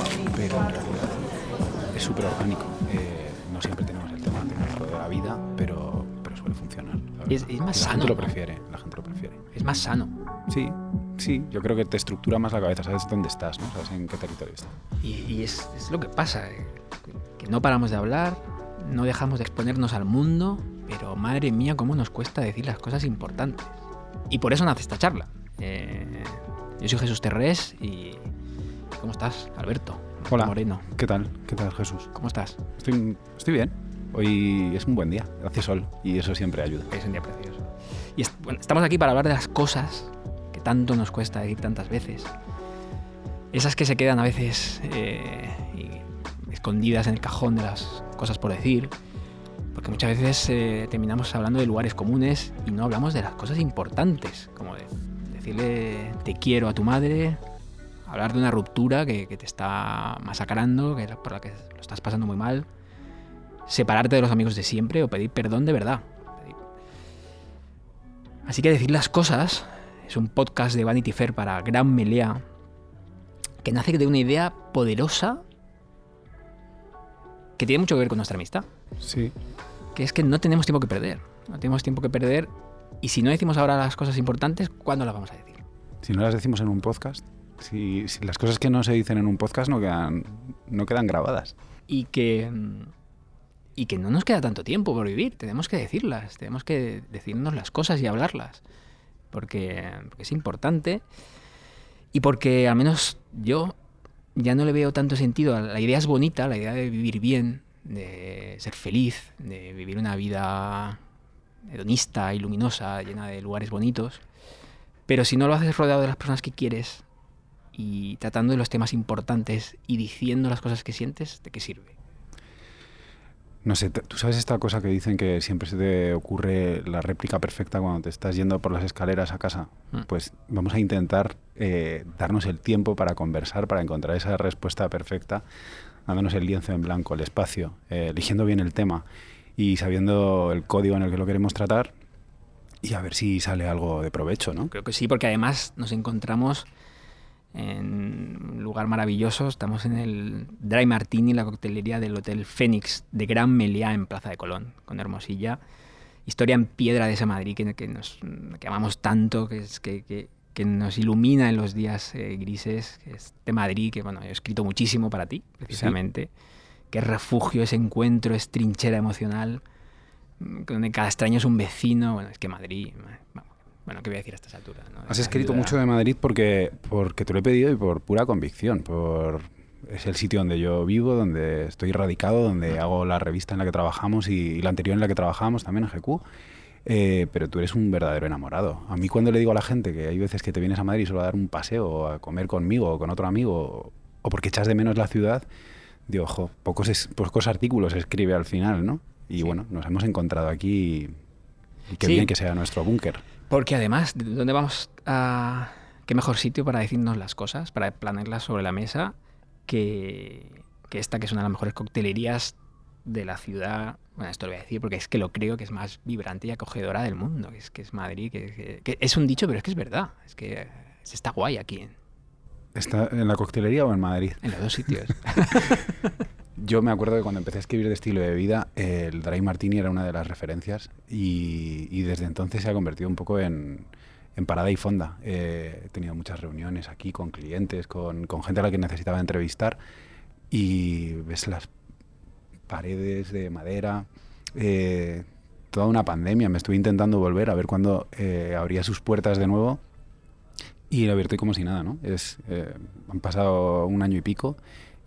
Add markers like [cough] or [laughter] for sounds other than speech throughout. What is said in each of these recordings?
agua, pero en realidad es súper orgánico. Eh, no siempre tenemos el tema de la vida, pero, pero suele funcionar. Es- más la sano, gente lo ¿no? prefiere, la gente lo prefiere. Es más sano. Sí, sí, yo creo que te estructura más la cabeza, sabes dónde estás, ¿no? Sabes en qué territorio estás. Y, y es, es lo que pasa, eh, que no paramos de hablar, no dejamos de exponernos al mundo, pero madre mía, cómo nos cuesta decir las cosas importantes. Y por eso nace esta charla. Eh, yo soy Jesús Terrés y... ¿Cómo estás, Alberto? Hola. Moreno. ¿Qué tal? ¿Qué tal, Jesús? ¿Cómo estás? Estoy, estoy bien. Hoy es un buen día, hace sol y eso siempre ayuda. Es un día precioso. Y est- bueno, estamos aquí para hablar de las cosas que tanto nos cuesta decir tantas veces. Esas que se quedan a veces eh, escondidas en el cajón de las cosas por decir. Porque muchas veces eh, terminamos hablando de lugares comunes y no hablamos de las cosas importantes. Como de decirle te quiero a tu madre, hablar de una ruptura que, que te está masacrando, que, por la que lo estás pasando muy mal, separarte de los amigos de siempre o pedir perdón de verdad. Así que decir las cosas es un podcast de Vanity Fair para Gran Melea que nace de una idea poderosa que tiene mucho que ver con nuestra amistad, Sí. que es que no tenemos tiempo que perder. No tenemos tiempo que perder y si no decimos ahora las cosas importantes, ¿cuándo las vamos a decir? Si no las decimos en un podcast, si, si las cosas que no se dicen en un podcast no quedan, no quedan grabadas. y que mm, y que no nos queda tanto tiempo por vivir. Tenemos que decirlas, tenemos que decirnos las cosas y hablarlas, porque, porque es importante y porque al menos yo ya no le veo tanto sentido. La idea es bonita, la idea de vivir bien, de ser feliz, de vivir una vida hedonista y luminosa, llena de lugares bonitos. Pero si no lo haces rodeado de las personas que quieres y tratando de los temas importantes y diciendo las cosas que sientes, ¿de qué sirve? No sé, tú sabes esta cosa que dicen que siempre se te ocurre la réplica perfecta cuando te estás yendo por las escaleras a casa. Mm. Pues vamos a intentar eh, darnos el tiempo para conversar, para encontrar esa respuesta perfecta, dándonos el lienzo en blanco, el espacio, eh, eligiendo bien el tema y sabiendo el código en el que lo queremos tratar y a ver si sale algo de provecho, ¿no? Creo que sí, porque además nos encontramos en un lugar maravilloso. Estamos en el Dry Martini, la coctelería del Hotel Fénix de Gran Meliá en Plaza de Colón, con Hermosilla. Historia en piedra de esa Madrid que, que nos, que amamos tanto, que, es, que, que- que nos ilumina en los días eh, grises. que es de Madrid, que bueno, yo he escrito muchísimo para ti, precisamente. Que es refugio, es encuentro, es trinchera emocional. mm, Donde cada extraño es un vecino. Bueno, es que Madrid. ma- Bueno, ¿qué voy a decir a estas alturas? no? Has escrito mucho de Madrid porque, porque te lo he pedido y por pura convicción. Por, es el sitio donde yo vivo, donde estoy radicado, donde hago la revista en la que trabajamos y, la anterior en la que trabajamos también en GQ. Eh, pero tú eres un verdadero enamorado. A mí cuando le digo a la gente que hay veces que te vienes a Madrid solo a dar un paseo, o a comer conmigo o con otro amigo, o porque echas de menos la ciudad, digo, ojo, pocos, es- pocos artículos escribe al final, ¿no? Y Sí. bueno, nos hemos encontrado aquí y, y qué Sí. bien que sea nuestro búnker. Porque además, ¿de dónde vamos a...? ¿Qué mejor sitio para decirnos las cosas, para planearlas sobre la mesa, que, que esta, que es una de las mejores coctelerías de la ciudad? Bueno, esto lo voy a decir porque es que lo creo que es más vibrante y acogedora del mundo, que es, que es Madrid, que, que- que es un dicho, pero es que es verdad. Es que se está guay aquí, ¿Está en la coctelería o en Madrid? en los dos sitios. [laughs] Yo me acuerdo que cuando empecé a escribir de estilo de vida, el Dry Martini era una de las referencias y, y desde entonces se ha convertido un poco en, en parada y fonda. Eh, he tenido muchas reuniones aquí con clientes, con, con gente a la que necesitaba entrevistar y ves las paredes de madera, eh, toda una pandemia. Me estuve intentando volver a ver cuándo eh, abría sus puertas de nuevo y lo abierto como si nada, ¿no? Es, eh, han pasado un año y pico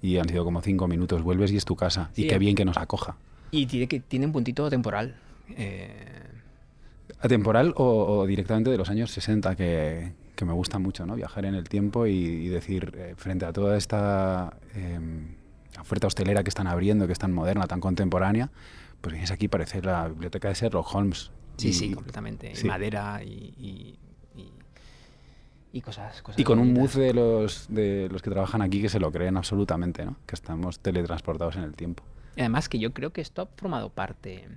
y han sido como cinco minutos. Vuelves y es tu casa. Sí, y qué eh. bien que nos acoja. y tiene, que, tiene un puntito temporal. Eh, ¿Atemporal o, o directamente de los años 60? Que, que me gusta mucho, ¿no? Viajar en el tiempo y, y decir, eh, frente a toda esta eh, oferta hostelera que están abriendo, que es tan moderna, tan contemporánea, pues vienes aquí parece la biblioteca de Sherlock Holmes. sí, Y- sí, completamente. Y madera y... y- y- cosas, cosas Y con un mood de los, de los que trabajan aquí que se lo creen absolutamente, ¿no? Que estamos teletransportados en el tiempo. Y además que yo creo que esto ha formado parte...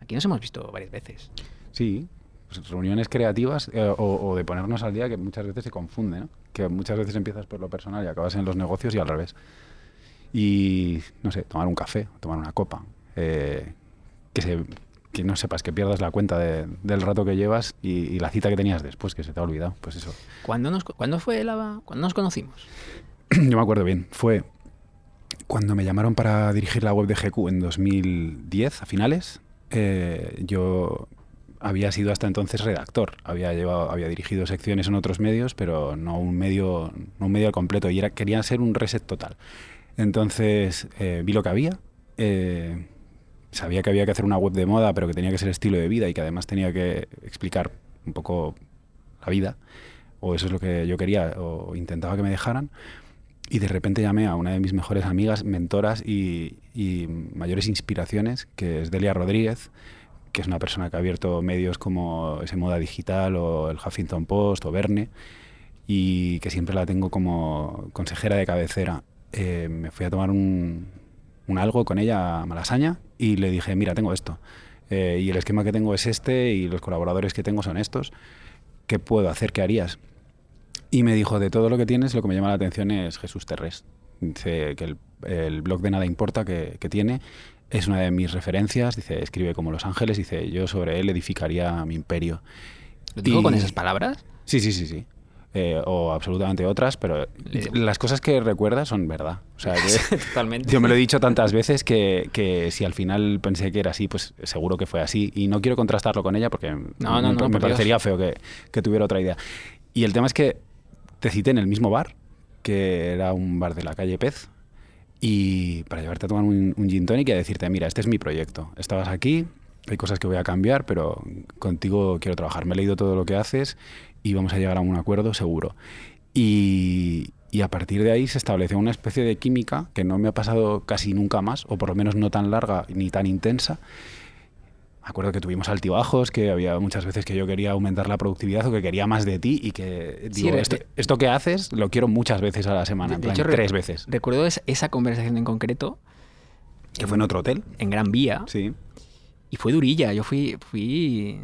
Aquí nos hemos visto varias veces. Sí, pues, reuniones creativas eh, o, o de ponernos al día que muchas veces se confunde, ¿no? Que muchas veces empiezas por lo personal y acabas en los negocios y al revés. Y, no sé, tomar un café, tomar una copa. eh, que, se, que no sepas, que pierdas la cuenta de- del rato que llevas y, y la cita que tenías después, que se te ha olvidado. Pues eso. ¿Cuándo, nos, ¿cuándo fue la, cuándo nos conocimos? [clears throat] Yo me acuerdo bien. Fue cuando me llamaron para dirigir la web de GQ en 2010, a finales. eh, yo había sido hasta entonces redactor. Había, llevado, había dirigido secciones en otros medios, pero no un medio, no un medio al completo. Y era, quería ser un reset total. Entonces eh, vi lo que había. eh, sabía que había que hacer una web de moda, pero que tenía que ser estilo de vida y que además tenía que explicar un poco la vida. O eso es lo que yo quería, o intentaba que me dejaran. Y de repente llamé a una de mis mejores amigas, mentoras y, y mayores inspiraciones, que es Delia Rodríguez, que es una persona que ha abierto medios como ese Moda Digital o el Huffington Post o Verne, y que siempre la tengo como consejera de cabecera. Eh, me fui a tomar un, un algo con ella a Malasaña y le dije, mira, tengo esto. eh, y el esquema que tengo es este y los colaboradores que tengo son estos. ¿Qué puedo hacer? ¿Qué harías? Y me dijo, de todo lo que tienes, lo que me llama la atención es Jesús Terrés. Dice que el, el blog de Nada Importa que, que tiene es una de mis referencias. Dice, escribe como Los Ángeles. Dice, yo sobre él edificaría mi imperio. ¿Lo digo Y- con esas palabras? Sí, sí, sí, sí. Eh, o absolutamente otras, pero Le- las cosas que recuerda son verdad. O sea, que [laughs] Totalmente. yo me lo he dicho tantas veces que, que si al final pensé que era así, pues seguro que fue así. Y no quiero contrastarlo con ella porque No, no, me, no, me por parecería feo que, que tuviera otra idea. Y el tema es que te cité en el mismo bar, que era un bar de la calle Pez, y para llevarte a tomar un, un gin tonic y a decirte, mira, este es mi proyecto. Estabas aquí, hay cosas que voy a cambiar, pero contigo quiero trabajar. Me he leído todo lo que haces y vamos a llegar a un acuerdo seguro. Y, y a partir de ahí se estableció una especie de química que no me ha pasado casi nunca más, o por lo menos no tan larga ni tan intensa. Me acuerdo que tuvimos altibajos, que había muchas veces que yo quería aumentar la productividad o que quería más de ti y que Sí, digo, re- esto, esto que haces lo quiero muchas veces a la semana, De- en plan, hecho, re- tres veces. Recuerdo es- esa conversación en concreto Que fue en otro hotel. en Gran Vía Sí. y fue durilla. Yo fui, fui,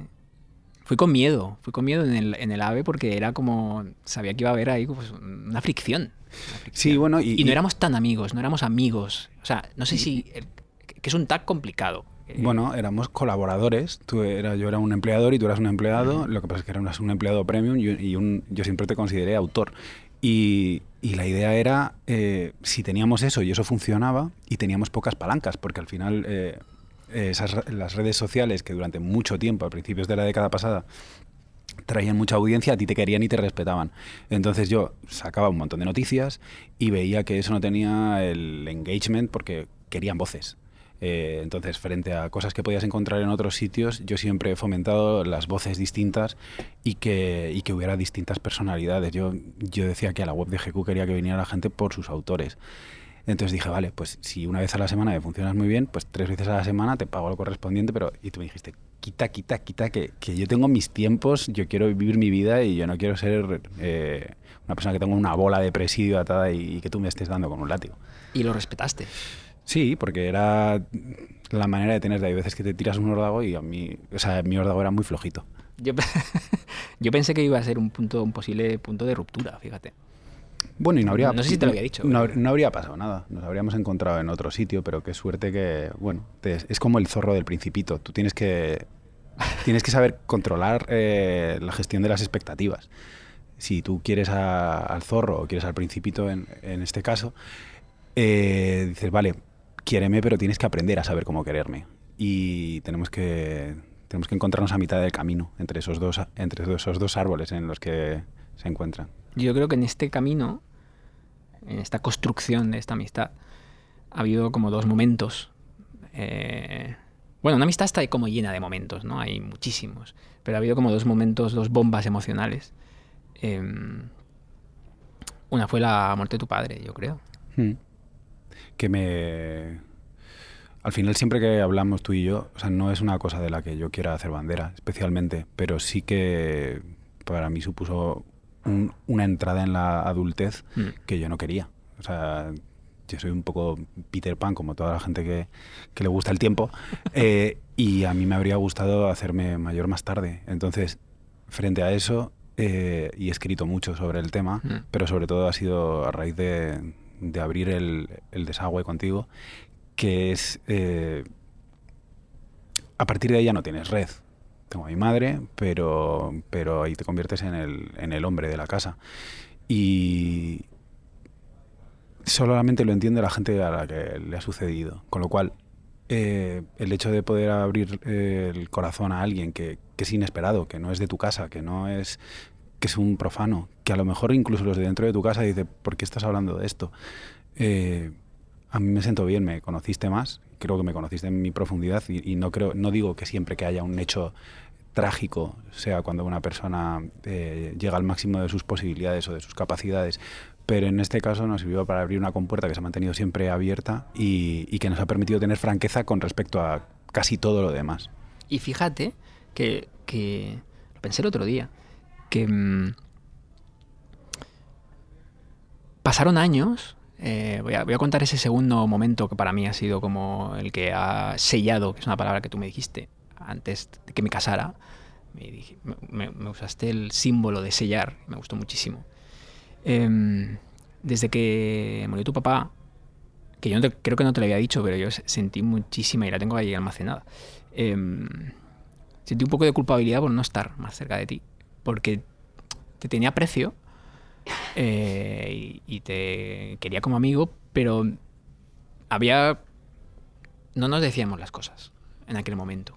fui con miedo, fui con miedo en el, en el AVE porque era como, sabía que iba a haber ahí pues, una fricción. una fricción. Sí, bueno, y, Y, no y- éramos tan amigos, no éramos amigos. O sea, no sé si... que es un tag complicado. Eh, Bueno, éramos colaboradores. Tú era, yo era un empleador y tú eras un empleado. Lo que pasa es que eras un empleado premium y, y un- yo siempre te consideré autor. Y, y la idea era, eh, si teníamos eso y eso funcionaba, y teníamos pocas palancas, porque al final eh, esas, las redes sociales que durante mucho tiempo, a principios de la década pasada, traían mucha audiencia, a ti te querían y te respetaban. Entonces yo sacaba un montón de noticias y veía que eso no tenía el engagement porque querían voces. Eh, entonces, frente a cosas que podías encontrar en otros sitios, yo siempre he fomentado las voces distintas y que, y que hubiera distintas personalidades. Yo, yo decía que a la web de GQ quería que viniera la gente por sus autores. Entonces dije, vale, pues si una vez a la semana me funcionas muy bien, pues tres veces a la semana te pago lo correspondiente, pero... Y tú me dijiste, quita, quita, quita, que, que yo tengo mis tiempos, yo quiero vivir mi vida y yo no quiero ser eh, una persona que tenga una bola de presidio atada y, y que tú me estés dando con un látigo. Y lo respetaste. Sí, porque era la manera de tener. Hay veces que te tiras un órdago y a mí, o sea, mi órdago era muy flojito. Yo, [laughs] yo pensé que iba a ser un punto, un posible punto de ruptura, fíjate. Bueno, y no habría. No sé si te lo había dicho, No, pero- no habría pasado nada. Nos habríamos encontrado en otro sitio, pero qué suerte que. Bueno, te- es como el zorro del Principito. Tú tienes que. Tienes que saber controlar eh, la gestión de las expectativas. Si tú quieres a- al zorro o quieres al Principito en, en este caso, eh, dices, vale, quiéreme, pero tienes que aprender a saber cómo quererme. Y tenemos que, tenemos que encontrarnos a mitad del camino entre esos dos, entre esos dos árboles en los que se encuentran. Yo creo que en este camino, en esta construcción de esta amistad, ha habido como dos momentos. Eh, bueno, una amistad está como llena de momentos, ¿no? Hay muchísimos. Pero ha habido como dos momentos, dos bombas emocionales. Em, una fue la muerte de tu padre, yo creo. Mm. Que me... Al final siempre que hablamos tú y yo, o sea, no es una cosa de la que yo quiera hacer bandera, especialmente, pero sí que para mí supuso un- una entrada en la adultez Mm. que yo no quería. O sea, yo soy un poco Peter Pan, como toda la gente que, que le gusta el tiempo, [laughs] eh, y a mí me habría gustado hacerme mayor más tarde. Entonces, frente a eso, eh, y he escrito mucho sobre el tema, Mm. pero sobre todo ha sido a raíz de, de abrir el, el desagüe contigo, que es... eh, a partir de ahí ya no tienes red. Tengo a mi madre, pero, pero ahí te conviertes en el, en el hombre de la casa. Y solamente lo entiende la gente a la que le ha sucedido. Con lo cual, eh, el hecho de poder abrir eh, el corazón a alguien que, que es inesperado, que no es de tu casa, que no es que es un profano, que a lo mejor incluso los de dentro de tu casa dice, ¿por qué estás hablando de esto? Eh, a mí me siento bien, me conociste más, creo que me conociste en mi profundidad y, y no creo, no digo que siempre que haya un hecho trágico sea cuando una persona eh, llega al máximo de sus posibilidades o de sus capacidades, pero en este caso nos sirvió para abrir una compuerta que se ha mantenido siempre abierta y, que nos ha permitido tener franqueza con respecto a casi todo lo demás. Y fíjate que, que lo pensé el otro día, que mm, pasaron años. eh, voy, a, voy a contar ese segundo momento que para mí ha sido como el que ha sellado, que es una palabra que tú me dijiste antes de que me casara. Me, dije- me- me- usaste el símbolo de sellar, me gustó muchísimo. Em, desde que murió tu papá, que yo no te- creo que no te lo había dicho, pero yo se- sentí muchísima y la tengo ahí almacenada. em, sentí un poco de culpabilidad por no estar más cerca de ti, porque te tenía aprecio eh, y, y te quería como amigo, pero había... No nos decíamos las cosas en aquel momento.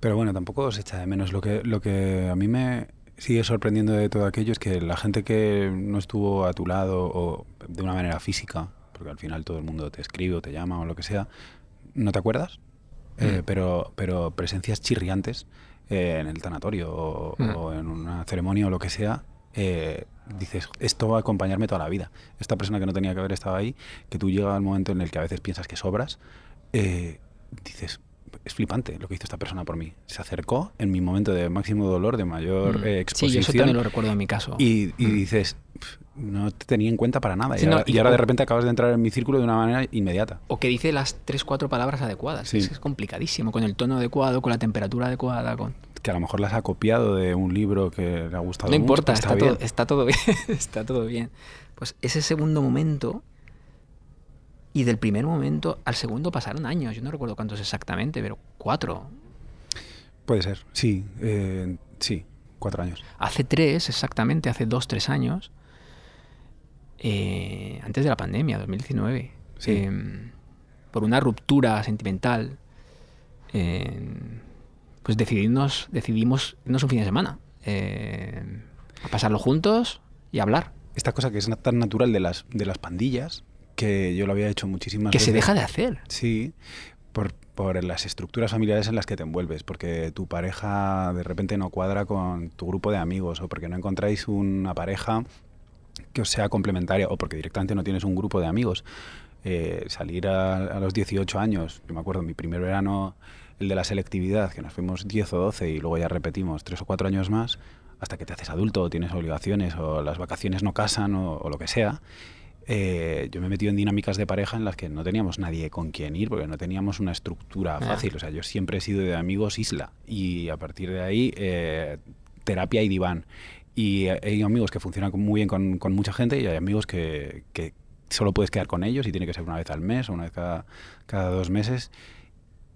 Pero bueno, tampoco os echa de menos. Lo que, lo que a mí me sigue sorprendiendo de todo aquello es que la gente que no estuvo a tu lado o de una manera física, porque al final todo el mundo te escribe o te llama o lo que sea, ¿no te acuerdas? Eh, Mm. pero, pero presencias chirriantes eh, en el tanatorio o, Mm. o en una ceremonia o lo que sea, eh, dices, esto va a acompañarme toda la vida. Esta persona que no tenía que haber estado ahí, que tú llegas al momento en el que a veces piensas que sobras, dices, es flipante lo que hizo esta persona por mí. Se acercó en mi momento de máximo dolor, de mayor Mm. eh, sí, yo exposición. eso también lo recuerdo en mi caso. y, y Mm. dices, "Pf, no te tenía en cuenta para nada. Sí, y, no, ahora, y- ahora de repente acabas de entrar en mi círculo de una manera inmediata. O que dice las tres, cuatro palabras adecuadas. Sí. Es, es complicadísimo, con el tono adecuado, con la temperatura adecuada, con... Que a lo mejor las ha copiado de un libro que le ha gustado No mucho, importa, está, bien. todo, está todo [laughs] bien. está todo bien. Pues ese segundo momento y del primer momento al segundo pasaron años. Yo no recuerdo cuántos exactamente, pero cuatro. Puede ser, sí, eh, sí, cuatro años. Hace tres, exactamente, hace dos, tres años, eh, antes de la pandemia, 2019, Sí. eh, por una ruptura sentimental, eh, pues decidimos, decidimos irnos un fin de semana eh, a pasarlo juntos y a hablar. Esta cosa que es tan natural de las, de las pandillas, que yo lo había hecho muchísimas Que veces. se deja de hacer. Sí, por, por las estructuras familiares en las que te envuelves, porque tu pareja de repente no cuadra con tu grupo de amigos, o porque no encontráis una pareja que os sea complementaria, o porque directamente no tienes un grupo de amigos. Eh, salir a, a los 18 años, yo me acuerdo, mi primer verano, el de la selectividad, que nos fuimos 10 o 12 y luego ya repetimos 3 o 4 años más, hasta que te haces adulto o tienes obligaciones o las vacaciones no casan o, o lo que sea. Eh, yo me he metido en dinámicas de pareja en las que no teníamos nadie con quien ir porque no teníamos una estructura Ya. fácil. O sea, yo siempre he sido de amigos isla y a partir de ahí eh, terapia y diván. Y hay amigos que funcionan muy bien con, con mucha gente y hay amigos que, que solo puedes quedar con ellos y tiene que ser una vez al mes o una vez cada, cada dos meses.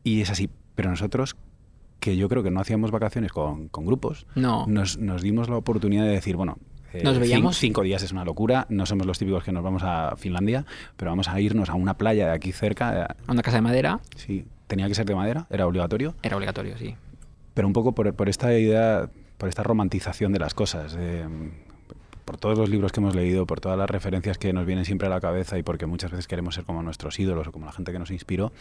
Y es así. Pero nosotros, que yo creo que no hacíamos vacaciones con, con grupos, No. nos, nos dimos la oportunidad de decir, bueno, eh, Nos veíamos- cinco días es una locura, no somos los típicos que nos vamos a Finlandia, pero vamos a irnos a una playa de aquí cerca. eh, A una casa de madera Sí, tenía que ser de madera, era obligatorio, era obligatorio, sí. pero un poco por, por esta idea, por esta romantización de las cosas. eh, por todos los libros que hemos leído, por todas las referencias que nos vienen siempre a la cabeza y porque muchas veces queremos ser como nuestros ídolos o como la gente que nos inspiró,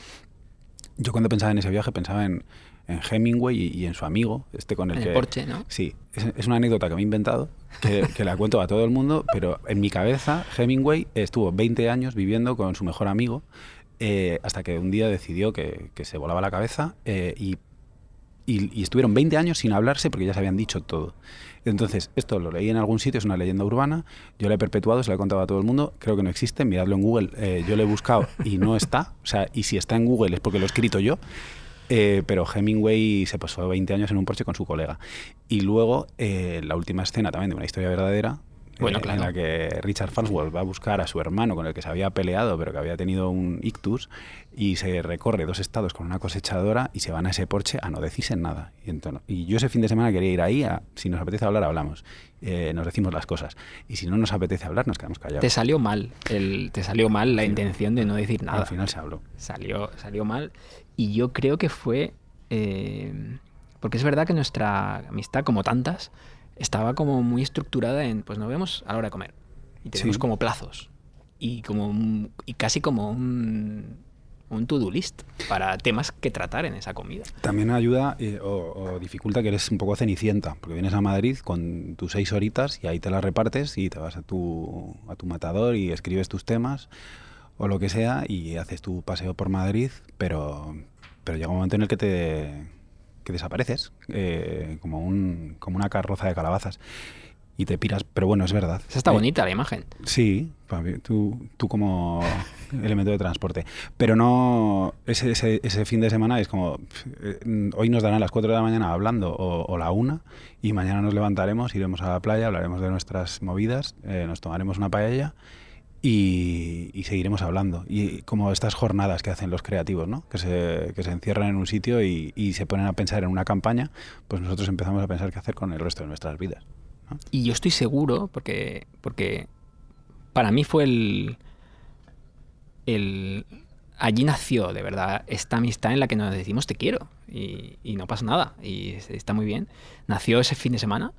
yo cuando pensaba en ese viaje pensaba en, en Hemingway y, y en su amigo, este con el En que... el Porsche, ¿no? Sí, es, es una anécdota que me he inventado, que, que la cuento a todo el mundo, pero en mi cabeza Hemingway estuvo 20 años viviendo con su mejor amigo eh, hasta que un día decidió que, que se volaba la cabeza eh, y, y- y estuvieron 20 años sin hablarse porque ya se habían dicho todo. Entonces, esto lo leí en algún sitio, es una leyenda urbana, yo la he perpetuado, se la he contado a todo el mundo, creo que no existe, miradlo en Google, eh, yo lo he buscado y no está, o sea, y si está en Google es porque lo he escrito yo. Eh, pero Hemingway se pasó 20 años en un porche con su colega. Y luego, eh, la última escena también de una historia verdadera, Bueno, eh, claro. en la que Richard Farnsworth va a buscar a su hermano con el que se había peleado, pero que había tenido un ictus, y se recorre dos estados con una cosechadora y se van a ese porche a no decirse nada. Y, entonces- y yo ese fin de semana quería ir ahí, a, si nos apetece hablar, hablamos. Eh, nos decimos las cosas. Y si no nos apetece hablar, nos quedamos callados. Te salió mal, el, te salió mal la intención de no decir nada. Al final se habló. Salió, salió mal. Y yo creo que fue. eh, porque es verdad que nuestra amistad, como tantas, estaba como muy estructurada en. Pues nos vemos a la hora de comer. Y tenemos Sí. como plazos. Y como un- y casi como un, un to-do list para temas que tratar en esa comida. También ayuda eh, o, o dificulta que eres un poco cenicienta, porque vienes a Madrid con tus seis horitas y ahí te las repartes y te vas a tu, a tu matador y escribes tus temas o lo que sea y haces tu paseo por Madrid, pero, pero llega un momento en el que te que desapareces, eh, como, un, como una carroza de calabazas y te piras, pero bueno, es verdad. Esa está Eh, bonita la imagen. Sí, tú, tú como [laughs] elemento de transporte. Pero no, ese, ese, ese fin de semana es como, eh, hoy nos darán las 4 de la mañana hablando o, o la 1 y mañana nos levantaremos, iremos a la playa, hablaremos de nuestras movidas, nos tomaremos una paella y, seguiremos hablando. Y como estas jornadas que hacen los creativos, ¿no? que, se, que se encierran en un sitio y, se ponen a pensar en una campaña, pues nosotros empezamos a pensar qué hacer con el resto de nuestras vidas. Y yo estoy seguro, porque, porque para mí fue el, el... Allí nació, de verdad, esta amistad en la que nos decimos te quiero y, no pasa nada y es- está muy bien. Nació ese fin de semana.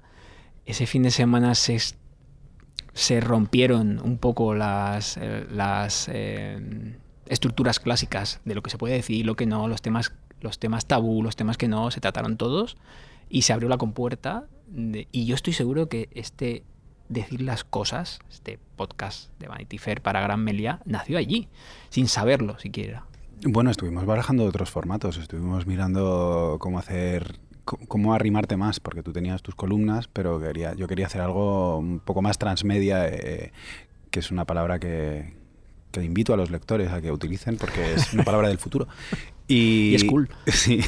Ese fin de semana se, se rompieron un poco las, eh, las eh, estructuras clásicas de lo que se puede decir lo que no, los temas, los temas tabú, los temas que no, se trataron todos y se abrió la compuerta y yo estoy seguro que este decir las cosas, este podcast de Vanity Fair para Gran Melia, nació allí, sin saberlo siquiera. Bueno, estuvimos barajando otros formatos, estuvimos mirando cómo hacer, cómo arrimarte más, porque tú tenías tus columnas, pero quería, yo quería hacer algo un poco más transmedia, eh, que es una palabra que, que invito a los lectores a que utilicen, porque es una palabra del futuro. [laughs] Y, Y es cool. [laughs] Sí.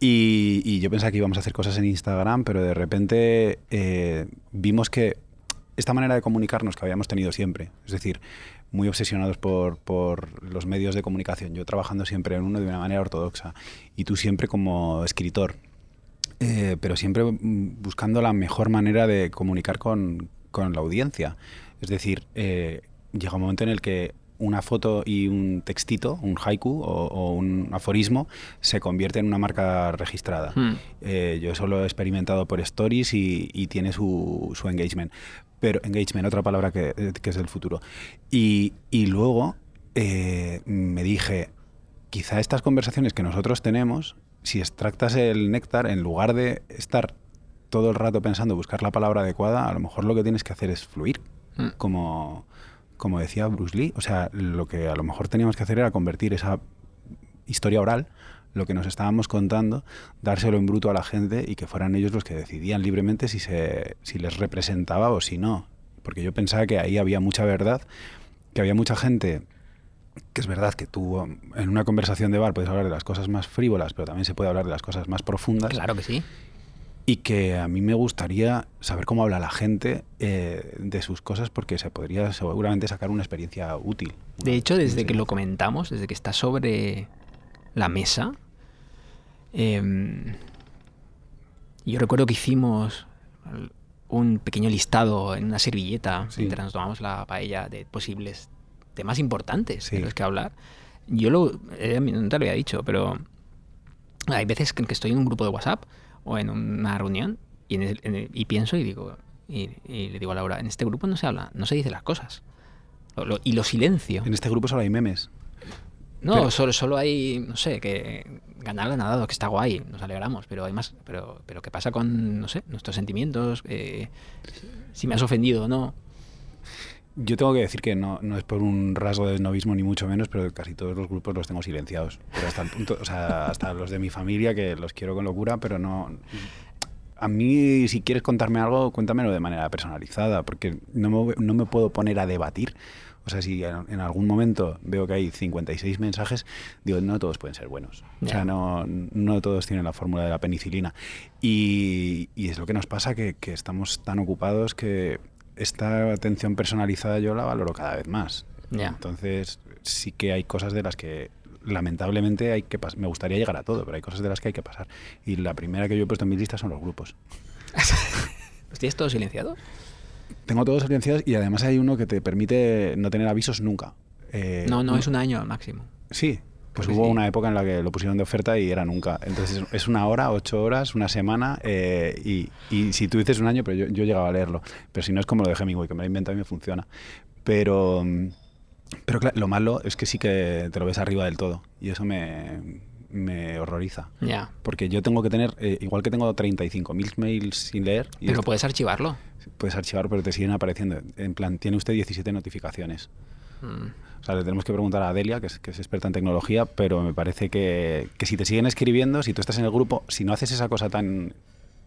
Y, y yo pensaba que íbamos a hacer cosas en Instagram, pero de repente eh, vimos que esta manera de comunicarnos que habíamos tenido siempre, es decir, muy obsesionados por, por los medios de comunicación, yo trabajando siempre en uno de una manera ortodoxa y tú siempre como escritor, eh, pero siempre mm, buscando la mejor manera de comunicar con, con la audiencia. Es decir, eh, llega un momento en el que una foto y un textito, un haiku o, o un aforismo, se convierte en una marca registrada. Hmm. Eh, yo eso lo he experimentado por stories y, y tiene su, su engagement. Pero engagement, otra palabra que, que es del futuro. Y, y luego eh, me dije, quizá estas conversaciones que nosotros tenemos, si extractas el néctar, en lugar de estar todo el rato pensando buscar la palabra adecuada, a lo mejor lo que tienes que hacer es fluir, Mm. como, como decía Bruce Lee. O sea, lo que a lo mejor teníamos que hacer era convertir esa historia oral, lo que nos estábamos contando, dárselo en bruto a la gente y que fueran ellos los que decidían libremente si, se, si les representaba o si no. Porque yo pensaba que ahí había mucha verdad, que había mucha gente que es verdad que tú um, en una conversación de bar puedes hablar de las cosas más frívolas, pero también se puede hablar de las cosas más profundas. Claro que sí. Y que a mí me gustaría saber cómo habla la gente eh, de sus cosas porque se podría seguramente sacar una experiencia útil. De hecho, desde que lo comentamos, desde que está sobre la mesa, em, yo recuerdo que hicimos un pequeño listado en una servilleta Sí. mientras nos tomamos la paella de posibles temas importantes Sí. de los que hablar. Yo lo, eh, no te lo había dicho, pero hay veces que que estoy en un grupo de WhatsApp o en una reunión y, en el- en el- y pienso y digo y, y le digo a Laura, en este grupo no se habla, no se dice las cosas. Lo- lo- y lo silencio. En este grupo solo hay memes. No, Pero- solo, solo hay, no sé, que ganar la nadado, que está guay, nos alegramos, pero hay más, pero, pero ¿qué pasa con, no sé, nuestros sentimientos? Eh, si me has ofendido o no. Yo tengo que decir que no, no es por un rasgo de novismo ni mucho menos, pero casi todos los grupos los tengo silenciados. Pero hasta el punto, o sea, hasta los de mi familia, que los quiero con locura, pero no. a mí, si quieres contarme algo, cuéntamelo de manera personalizada, porque no me, no me puedo poner a debatir. O sea, si en, algún momento veo que hay 56 mensajes, digo, no todos pueden ser buenos. O Ya. sea, no, no todos tienen la fórmula de la penicilina. Y, y es lo que nos pasa, que, que estamos tan ocupados que esta atención personalizada yo la valoro cada vez más. Entonces, sí que hay cosas de las que lamentablemente hay que pas- me gustaría llegar a todo, pero hay cosas de las que hay que pasar. Y la primera que yo he puesto en mi lista son los grupos. [laughs] ¿Los tienes todos silenciados? Tengo todos silenciados y además hay uno que te permite no tener avisos nunca. Eh, No, no, un- es un año al máximo. Sí, pues hubo sí. una época en la que lo pusieron de oferta y era nunca. Entonces es una hora, ocho horas, una semana eh, y, y si tú dices un año, pero yo, yo llegaba a leerlo. Pero si no es como lo de Hemingway, que me lo he inventado y me funciona. Pero, pero claro, lo malo es que sí que te lo ves arriba del todo y eso me, me horroriza. Ya. Porque yo tengo que tener, eh, igual que tengo 35.000 mails sin leer, y Pero esto- puedes archivarlo. puedes archivar, pero te siguen apareciendo. En plan, tiene usted 17 notificaciones. Mm. O sea, le tenemos que preguntar a Adelia, que es, que es experta en tecnología, pero me parece que, que si te siguen escribiendo, si tú estás en el grupo, si no haces esa cosa tan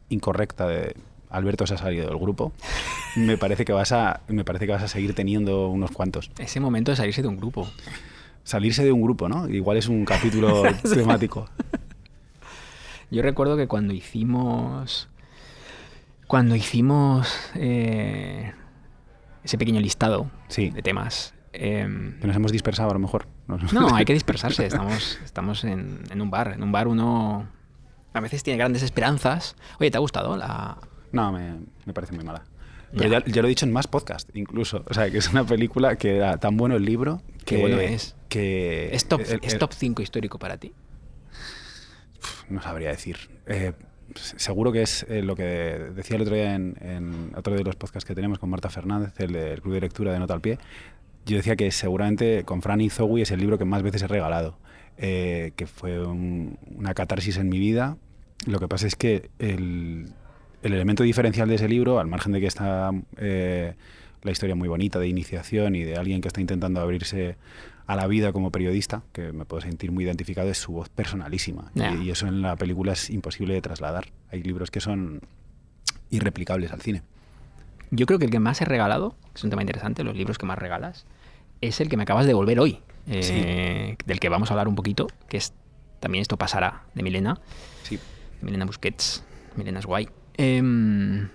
incorrecta de Alberto se ha salido del grupo, [laughs] me parece que vas a, me parece que vas a seguir teniendo unos cuantos. Ese momento de salirse de un grupo. Salirse de un grupo, ¿no? Igual es un capítulo [laughs] temático. Yo recuerdo que cuando hicimos. Cuando hicimos eh, ese pequeño listado Sí. de temas. Que nos hemos dispersado a lo mejor. [laughs] no, hay que dispersarse. Estamos, estamos en, en un bar. En un bar uno a veces tiene grandes esperanzas. Oye, ¿te ha gustado la, No, me, me parece muy mala. Pero Ya. ya, ya lo he dicho en más podcast, incluso. O sea, que es una película que era tan bueno el libro que... Qué bueno es. Que ¿Es top, el- ¿Es el- top 5 histórico para ti? No sabría decir. Eh, seguro que es eh, lo que decía el otro día en, en otro de los podcasts que tenemos con Marta Fernández, el del Club de Lectura de Nota al Pie. Yo decía que seguramente con Fran y Zoe es el libro que más veces he regalado, eh, que fue un- una catarsis en mi vida. Lo que pasa es que el, el elemento diferencial de ese libro, al margen de que está eh, la historia muy bonita de iniciación y de alguien que está intentando abrirse a la vida como periodista, que me puedo sentir muy identificado, es su voz personalísima. Y, y eso en la película es imposible de trasladar. Hay libros que son irreplicables al cine. Yo creo que el que más he regalado, que es un tema interesante, los libros que más regalas, es el que me acabas de devolver hoy, eh, del que vamos a hablar un poquito, que es también esto pasará, de Milena, Sí. Milena Busquets, Milena es guay. Em,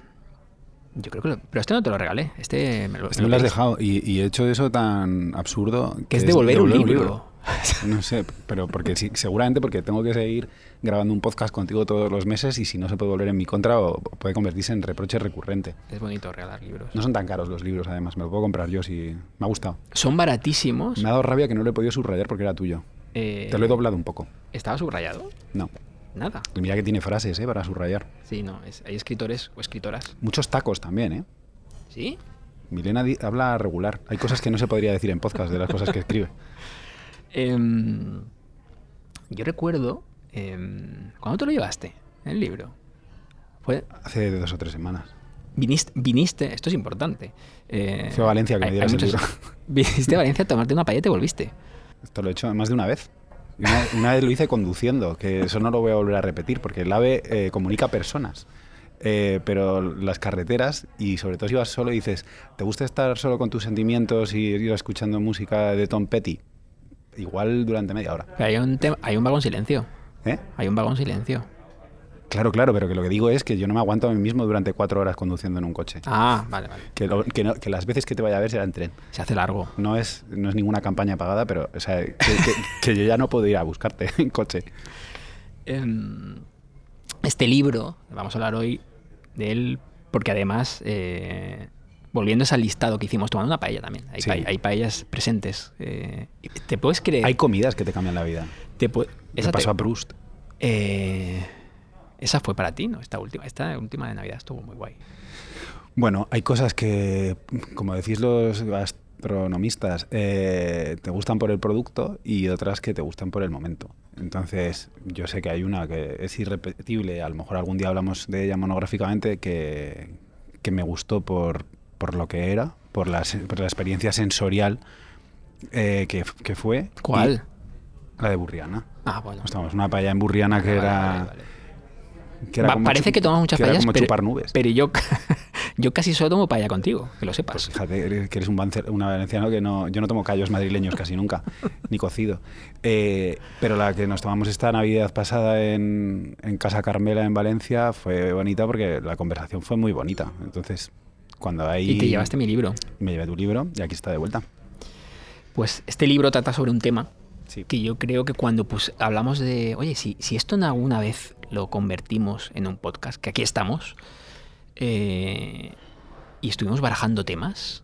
yo creo que... lo- pero este no te lo regalé, este me lo, Este me lo has dejado y, y he hecho eso tan absurdo Que es devolver un libro. [laughs] No sé, pero porque sí, seguramente porque tengo que seguir grabando un podcast contigo todos los meses y si no se puede volver en mi contra o puede convertirse en reproche recurrente. Es bonito regalar libros. No son tan caros los libros, además, me lo puedo comprar yo si me ha gustado. Son baratísimos. Me ha dado rabia que no lo he podido subrayar porque era tuyo. eh, Te lo he doblado un poco. ¿Estaba subrayado? No. Nada. Y mira que tiene frases, ¿eh? Para subrayar. Sí, no, es- hay escritores o escritoras. Muchos tacos también, ¿eh? ¿Sí? Milena habla regular. Hay cosas que no se podría decir en podcast de las cosas que escribe. [laughs] Em, yo recuerdo. em, ¿Cuándo te lo llevaste? El libro. Fue, Hace dos o tres semanas. viniste, viniste, esto es importante. eh, Fui a Valencia que me dieras el libro. [laughs] Viniste a Valencia a tomarte una paella y te volviste. Esto lo he hecho más de una vez. Una vez lo hice conduciendo, que eso no lo voy a volver a repetir, porque el AVE eh, comunica personas. Eh, pero las carreteras, y sobre todo si vas solo y dices, ¿te gusta estar solo con tus sentimientos y ir escuchando música de Tom Petty? Igual durante media hora. Pero hay un, hay un vagón silencio. ¿Eh? Hay un vagón silencio. Claro, claro, pero que lo que digo es que yo no me aguanto a mí mismo durante cuatro horas conduciendo en un coche. Ah, vale, vale. Que, lo- que no- que las veces que te vaya a ver será en tren. Se hace largo. No es, no es ninguna campaña pagada, pero o sea, que, que- [laughs] que yo ya no puedo ir a buscarte en coche. Em, este libro, vamos a hablar hoy de él, porque además, eh, volviendo a ese listado que hicimos, tomando una paella también. Hay, Sí. pa- hay paellas presentes. eh, ¿Te puedes creer? Hay comidas que te cambian la vida. te- pasó a Proust. eh, esa fue para ti, ¿no? Esta última, esta última de Navidad estuvo muy guay. Bueno, hay cosas que, como decís los gastronomistas, eh, te gustan por el producto y otras que te gustan por el momento. Entonces, yo sé que hay una que es irrepetible, a lo mejor algún día hablamos de ella monográficamente, que, que me gustó por, por lo que era, por la, por la experiencia sensorial eh, que, que fue. ¿Cuál? La de Burriana. Ah, bueno. Estamos una paella en Burriana que Vale, era... vale, vale. Que era como parece que tomas muchas que paellas, como pero, chupar nubes. pero yo, [laughs] yo casi solo tomo paella contigo, que lo Pues sepas. fíjate, eres- que eres un, una valenciano que no, yo no tomo callos madrileños casi nunca, [laughs] ni cocido. Eh, pero la que nos tomamos esta Navidad pasada en, en Casa Carmela en Valencia fue bonita porque la conversación fue muy bonita. Entonces, cuando Y te llevaste mi libro. me llevé tu libro y aquí está de vuelta. Pues este libro trata sobre un tema Sí. que yo creo que cuando pues, hablamos de, oye, si, si esto en alguna vez lo convertimos en un podcast, que aquí estamos, eh, y estuvimos barajando temas,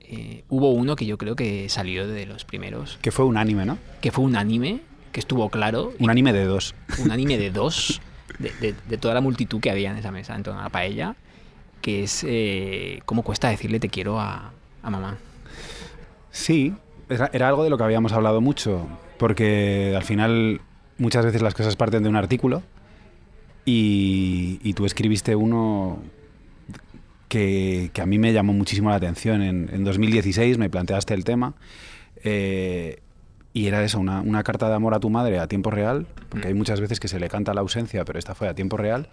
eh, hubo uno que yo creo que salió de los primeros, Que fue un anime, ¿no? que fue un anime, que estuvo claro, Un anime de dos. un anime de dos, de, de- de toda la multitud que había en esa mesa, en torno a la paella, que es eh, cómo cuesta decirle te quiero a, a mamá. Sí, era, era algo de lo que habíamos hablado mucho, porque al final muchas veces las cosas parten de un artículo y, y tú escribiste uno que, que a mí me llamó muchísimo la atención. En, en 2016 me planteaste el tema eh, y era eso, una, una carta de amor a tu madre a tiempo real, porque hay muchas veces que se le canta la ausencia, pero esta fue a tiempo real.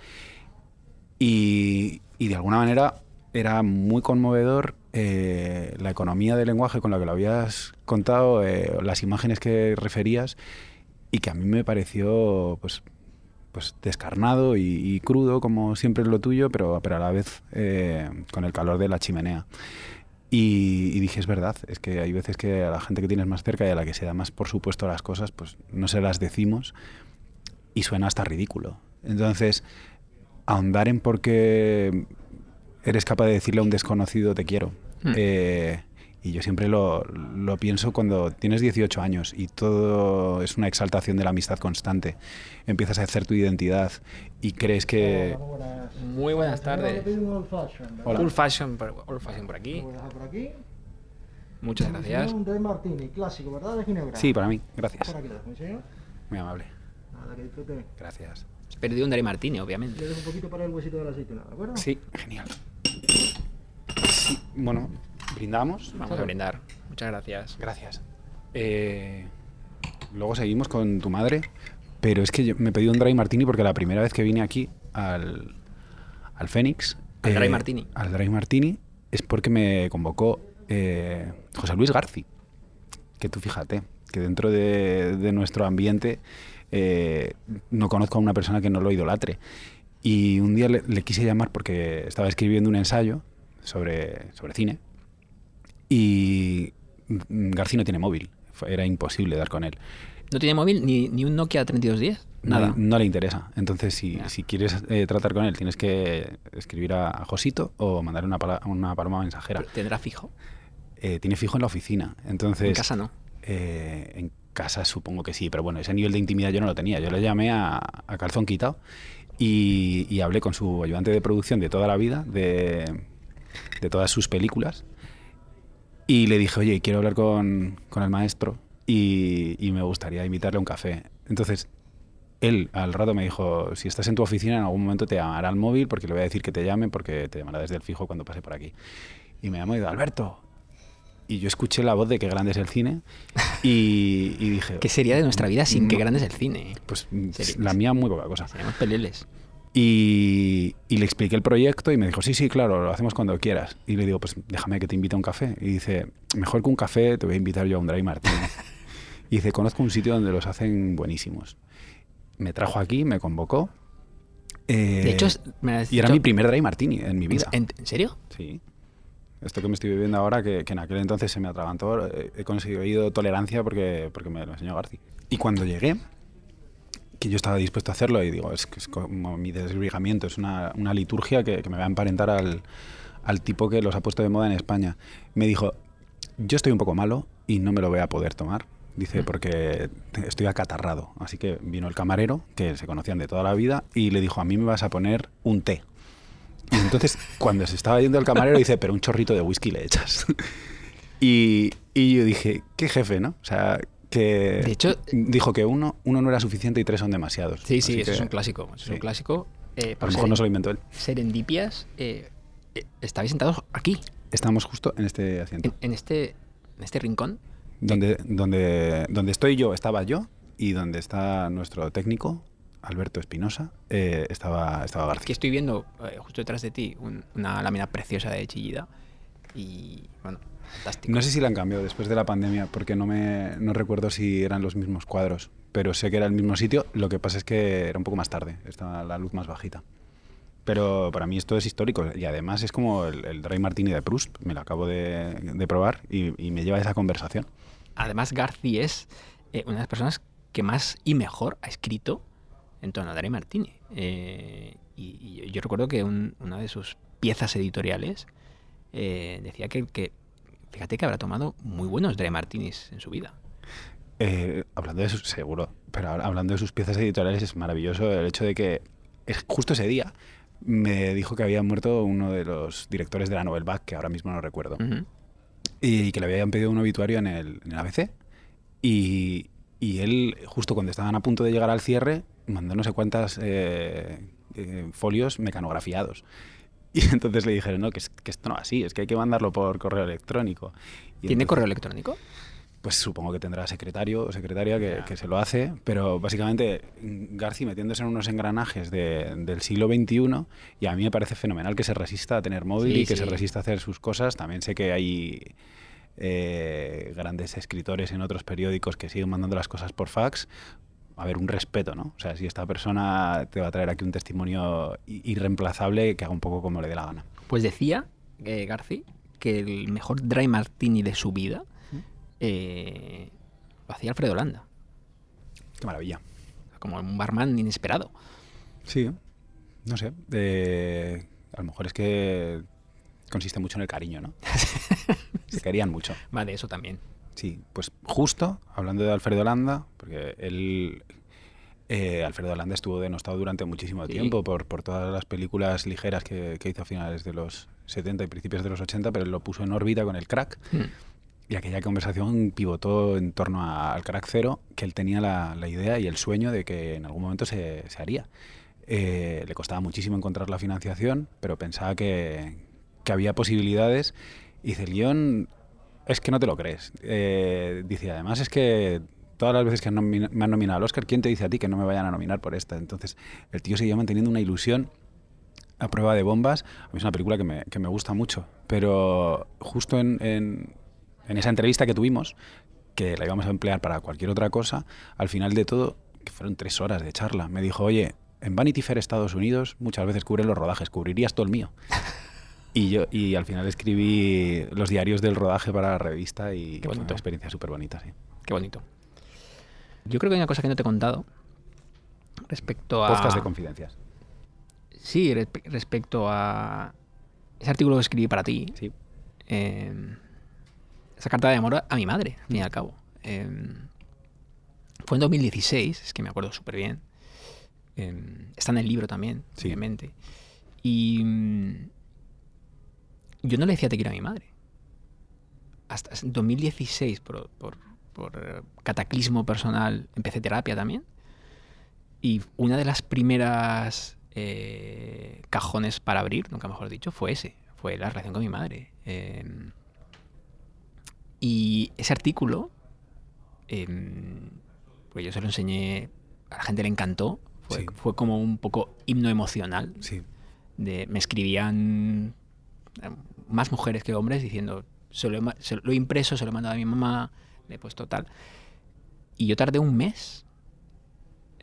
Y, y de alguna manera era muy conmovedor eh, la economía del lenguaje con la que lo habías contado, eh, las imágenes que referías, y que a mí me pareció pues, pues descarnado y, crudo, como siempre es lo tuyo, pero, pero a la vez eh, con el calor de la chimenea. Y, y dije, es verdad, es que hay veces que a la gente que tienes más cerca y a la que se da más por supuesto las cosas, pues no se las decimos y suena hasta ridículo. Entonces, ahondar en por qué eres capaz de decirle a un desconocido te quiero. Mm. Eh, y yo siempre lo, lo pienso cuando tienes 18 años y todo es una exaltación de la amistad constante. Empiezas a hacer tu identidad y crees que... Muy buenas tardes. Hola. Old fashion. Old fashion, por, old fashion por aquí. Por. Muchas gracias. Un Dry Martini, clásico, ¿verdad? De Ginebra. Sí, para mí, gracias. Muy amable. Nada, que disfrute. Gracias. Perdido un Dry Martini, obviamente. Le dejo un poquito para el huesito de la aceituna, ¿de acuerdo? Sí, genial. Sí, bueno, brindamos. Vamos a brindar. Muchas gracias. Gracias. Eh, luego seguimos con tu madre, pero es que yo me pedí un dry martini porque la primera vez que vine aquí al, al Fénix... Al Dry Martini. Al dry martini es porque me convocó eh, José Luis Garci. Que tú fíjate, que dentro de, de nuestro ambiente eh, no conozco a una persona que no lo idolatre. Y un día le, le quise llamar porque estaba escribiendo un ensayo sobre, sobre cine y García no tiene móvil. Era imposible dar con él. ¿No tiene móvil ni, ni un Nokia 3210? No, Nada. no le interesa. Entonces, si, si quieres eh, tratar con él, tienes que escribir a, a Josito o mandar una, pala- una paloma mensajera. ¿Tendrá fijo? Eh, tiene fijo en la oficina. Entonces, En casa no. eh, en casa supongo que sí, pero bueno, ese nivel de intimidad yo no lo tenía. Yo le llamé a, a calzón quitado y, hablé con su ayudante de producción de toda la vida, de, de todas sus películas. Y le dije, oye, quiero hablar con, con el maestro y, me gustaría invitarle a un café. Entonces, él al rato me dijo, si estás en tu oficina en algún momento te llamará al móvil porque le voy a decir que te llame porque te llamará desde el fijo cuando pase por aquí. Y me llamó y Alberto. Y yo escuché la voz de qué grande es el cine y, y dije, [laughs] ¿Qué sería de nuestra vida sin no. grande es el cine? pues la mía muy poca cosa. Seríamos peleles. Y, y le expliqué el proyecto y me dijo, sí, sí, claro, lo hacemos cuando quieras. Y le digo, pues déjame que te invite a un café. Y dice, mejor que un café, te voy a invitar yo a un dry martini. y dice, conozco un sitio donde los hacen buenísimos. Me trajo aquí, me convocó. eh, De hecho, es- me y era dicho- mi primer dry martini en mi vida. ¿En, en serio? Sí. Esto que me estoy viviendo ahora, que, que en aquel entonces se me atragantó, eh, he conseguido tolerancia porque, porque me lo enseñó Garci. Y cuando llegué, que yo estaba dispuesto a hacerlo, y digo, es, que es como mi desbrigamiento, es una, una liturgia que, que me va a emparentar al, al tipo que los ha puesto de moda en España. Me dijo, yo estoy un poco malo y no me lo voy a poder tomar. Dice, porque estoy acatarrado. Así que vino el camarero, que se conocían de toda la vida, y le dijo, a mí me vas a poner un té. Y entonces, cuando se estaba yendo el camarero, dice, pero un chorrito de whisky le echas. [laughs] y, y yo dije, qué jefe, ¿no? O sea, que... De hecho- Dijo que uno, uno no era suficiente y tres son demasiados. Sí, sí, eso es que, un clásico. eso es un sí. clásico. Eh, A lo mejor no se lo inventó él. Serendipias, eh, eh, estabais sentados aquí, Estamos justo en este asiento. en, en este, en este rincón. Donde, donde, donde estoy yo, estaba yo, y donde está nuestro técnico, Alberto Espinosa, eh, estaba, estaba Aquí García. estoy viendo eh, justo detrás de ti un- una lámina preciosa de Chillida. Y bueno, fantástico. No sé si la han cambiado después de la pandemia, porque no, me, no recuerdo si eran los mismos cuadros, pero sé que era el mismo sitio. Lo que pasa es que era un poco más tarde, estaba la luz más bajita. Pero para mí esto es histórico y además es como el, el Dry Martini de Proust, me lo acabo de, de probar y, y me lleva a esa conversación. Además, García es eh, una de las personas que más y mejor ha escrito en torno a Dry Martini. Eh, y, y yo recuerdo que un- una de sus piezas editoriales eh, decía que, que, fíjate que habrá tomado muy buenos Dry Martinis en su vida. Eh, hablando de sus, seguro, pero hablando de sus piezas editoriales es maravilloso el hecho de que es justo ese día me dijo que había muerto uno de los directores de la Novel Back, que ahora mismo no recuerdo, Ujú. y que le habían pedido un obituario en el, en el ABC. Y, y él, justo cuando estaban a punto de llegar al cierre, mandó no sé cuántas eh, eh, folios mecanografiados. [laughs] Y entonces le dijeron, no, que, es- que esto no es así, es que hay que mandarlo por correo electrónico. Y ¿Tiene entonces- correo electrónico? pues supongo que tendrá secretario o secretaria que, se lo hace, pero básicamente mm, Garci metiéndose en unos engranajes de- del siglo XXI y a mí me parece fenomenal que se resista a tener móvil Sí, y que sí. se resista a hacer sus cosas. También sé que hay eh, grandes escritores en otros periódicos que siguen mandando las cosas por fax. A ver, un respeto, ¿no? O sea, si esta persona te va a traer aquí un testimonio irreemplazable, que haga un poco como le dé la gana. Pues decía eh, Garci que el mejor Dry Martini de su vida eh, lo hacía Alfredo Landa, Qué maravilla. como un barman inesperado. Sí, no sé. eh, a lo mejor es que consiste mucho en el cariño, ¿no? [laughs] Se querían mucho. Va de eso también. Sí, pues justo, hablando de Alfredo Landa, porque él, eh, Alfredo Landa estuvo denostado durante muchísimo Sí. tiempo por, por todas las películas ligeras que, que hizo a finales de los 70 y principios de los 80, pero él lo puso en órbita con el crack. Mm. Y aquella conversación pivotó en torno a- al crack cero, que él tenía la, la idea y el sueño de que en algún momento se, se haría. Eh, le costaba muchísimo encontrar la financiación, pero pensaba que, que había posibilidades. Y dice, el guion es que no te lo crees. Eh, dice, además es que todas las veces que me han nominado al Oscar, ¿quién te dice a ti que no me vayan a nominar por esta? Entonces, el tío seguía manteniendo una ilusión a prueba de bombas. A mí es una película que me, que me gusta mucho, pero justo en, en- en esa entrevista que tuvimos, que la íbamos a emplear para cualquier otra cosa, al final de todo, que fueron tres horas de charla, me dijo, oye, en Vanity Fair Estados Unidos muchas veces cubren los rodajes, cubrirías todo el mío. Y yo y al final escribí los diarios del rodaje para la revista y Qué fue una bonito. experiencia súper bonita, sí. Qué bonito. Yo creo que hay una cosa que no te he contado respecto a... Podcast de confidencias. Sí, respe- respecto a ese artículo que escribí para ti. Sí. eh, esa carta de amor a mi madre, al fin y al cabo. Eh, fue en 2016, es que me acuerdo súper bien. Eh, está en el libro también, Sí. obviamente. Y mm, yo no le decía te quiero a mi madre. Hasta en 2016, por, por- por, eh, cataclismo personal, empecé terapia también. Y una de las primeras eh, cajones para abrir, nunca mejor dicho, fue ese. Fue la relación con mi madre. Eh, y ese artículo, eh, pues yo se lo enseñé, a la gente le encantó. Fue, Sí. fue como un poco himno emocional. Sí. De, me escribían eh, más mujeres que hombres diciendo, se lo, he, se lo he impreso, se lo he mandado a mi mamá, le he puesto tal. Y yo tardé un mes,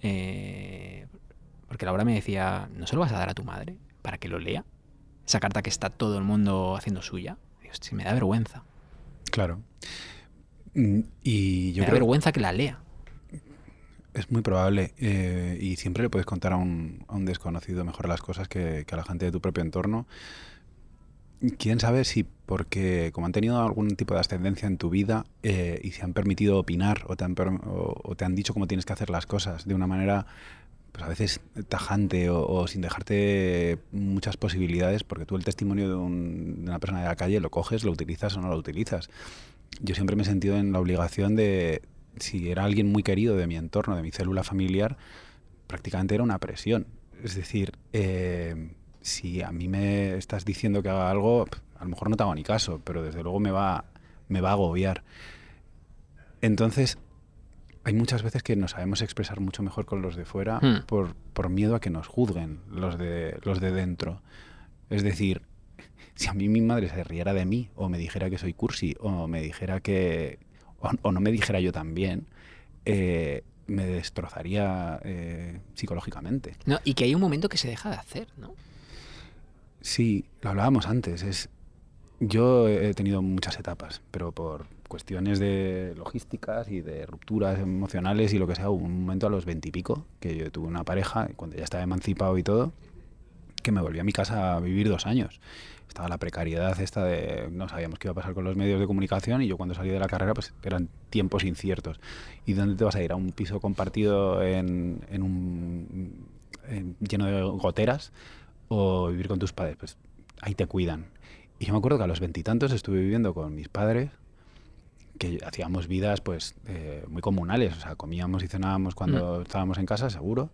eh, porque Laura me decía, ¿no se lo vas a dar a tu madre para que lo lea? Esa carta que está todo el mundo haciendo suya. "Hostia, me da vergüenza. Claro. Mm, Y yo me da vergüenza que la lea. es muy probable. eh, y siempre le puedes contar a un, a un desconocido mejor las cosas que, que a la gente de tu propio entorno. Quién sabe si porque como han tenido algún tipo de ascendencia en tu vida eh, y se han permitido opinar o te han, o, o te han dicho cómo tienes que hacer las cosas de una manera pues a veces tajante o, o sin dejarte muchas posibilidades, porque tú el testimonio de, un- de una persona de la calle lo coges, lo utilizas o no lo utilizas. Yo siempre me he sentido en la obligación de, si era alguien muy querido de mi entorno, de mi célula familiar, prácticamente era una presión. Es decir, eh, si a mí me estás diciendo que haga algo, a lo mejor no te hago ni caso, pero desde luego me va, me va a agobiar. Entonces, hay muchas veces que nos sabemos expresar mucho mejor con los de fuera Hmm. por, por miedo a que nos juzguen los de, los de dentro. Es decir, [laughs] si a mí mi madre se riera de mí o me dijera que soy cursi o me dijera que... o, o no me dijera yo también, eh, me destrozaría eh, psicológicamente. No, y que hay un momento que se deja de hacer, ¿no? Sí, lo hablábamos antes. Es, yo he tenido muchas etapas, pero por cuestiones de logísticas y de rupturas emocionales y lo que sea, hubo un momento a los veintipico que yo tuve una pareja, cuando ya estaba emancipado y todo, que me volví a mi casa a vivir dos años. Estaba la precariedad esta de no sabíamos qué iba a pasar con los medios de comunicación y yo cuando salí de la carrera pues eran tiempos inciertos. ¿Y dónde te vas a ir? ¿A un piso compartido en, en un en- lleno de goteras o vivir con tus padres? Pues ahí te cuidan. Y yo me acuerdo que a los veintitantos estuve viviendo con mis padres que hacíamos vidas pues eh, muy comunales, o sea, comíamos y cenábamos cuando estábamos en casa, seguro,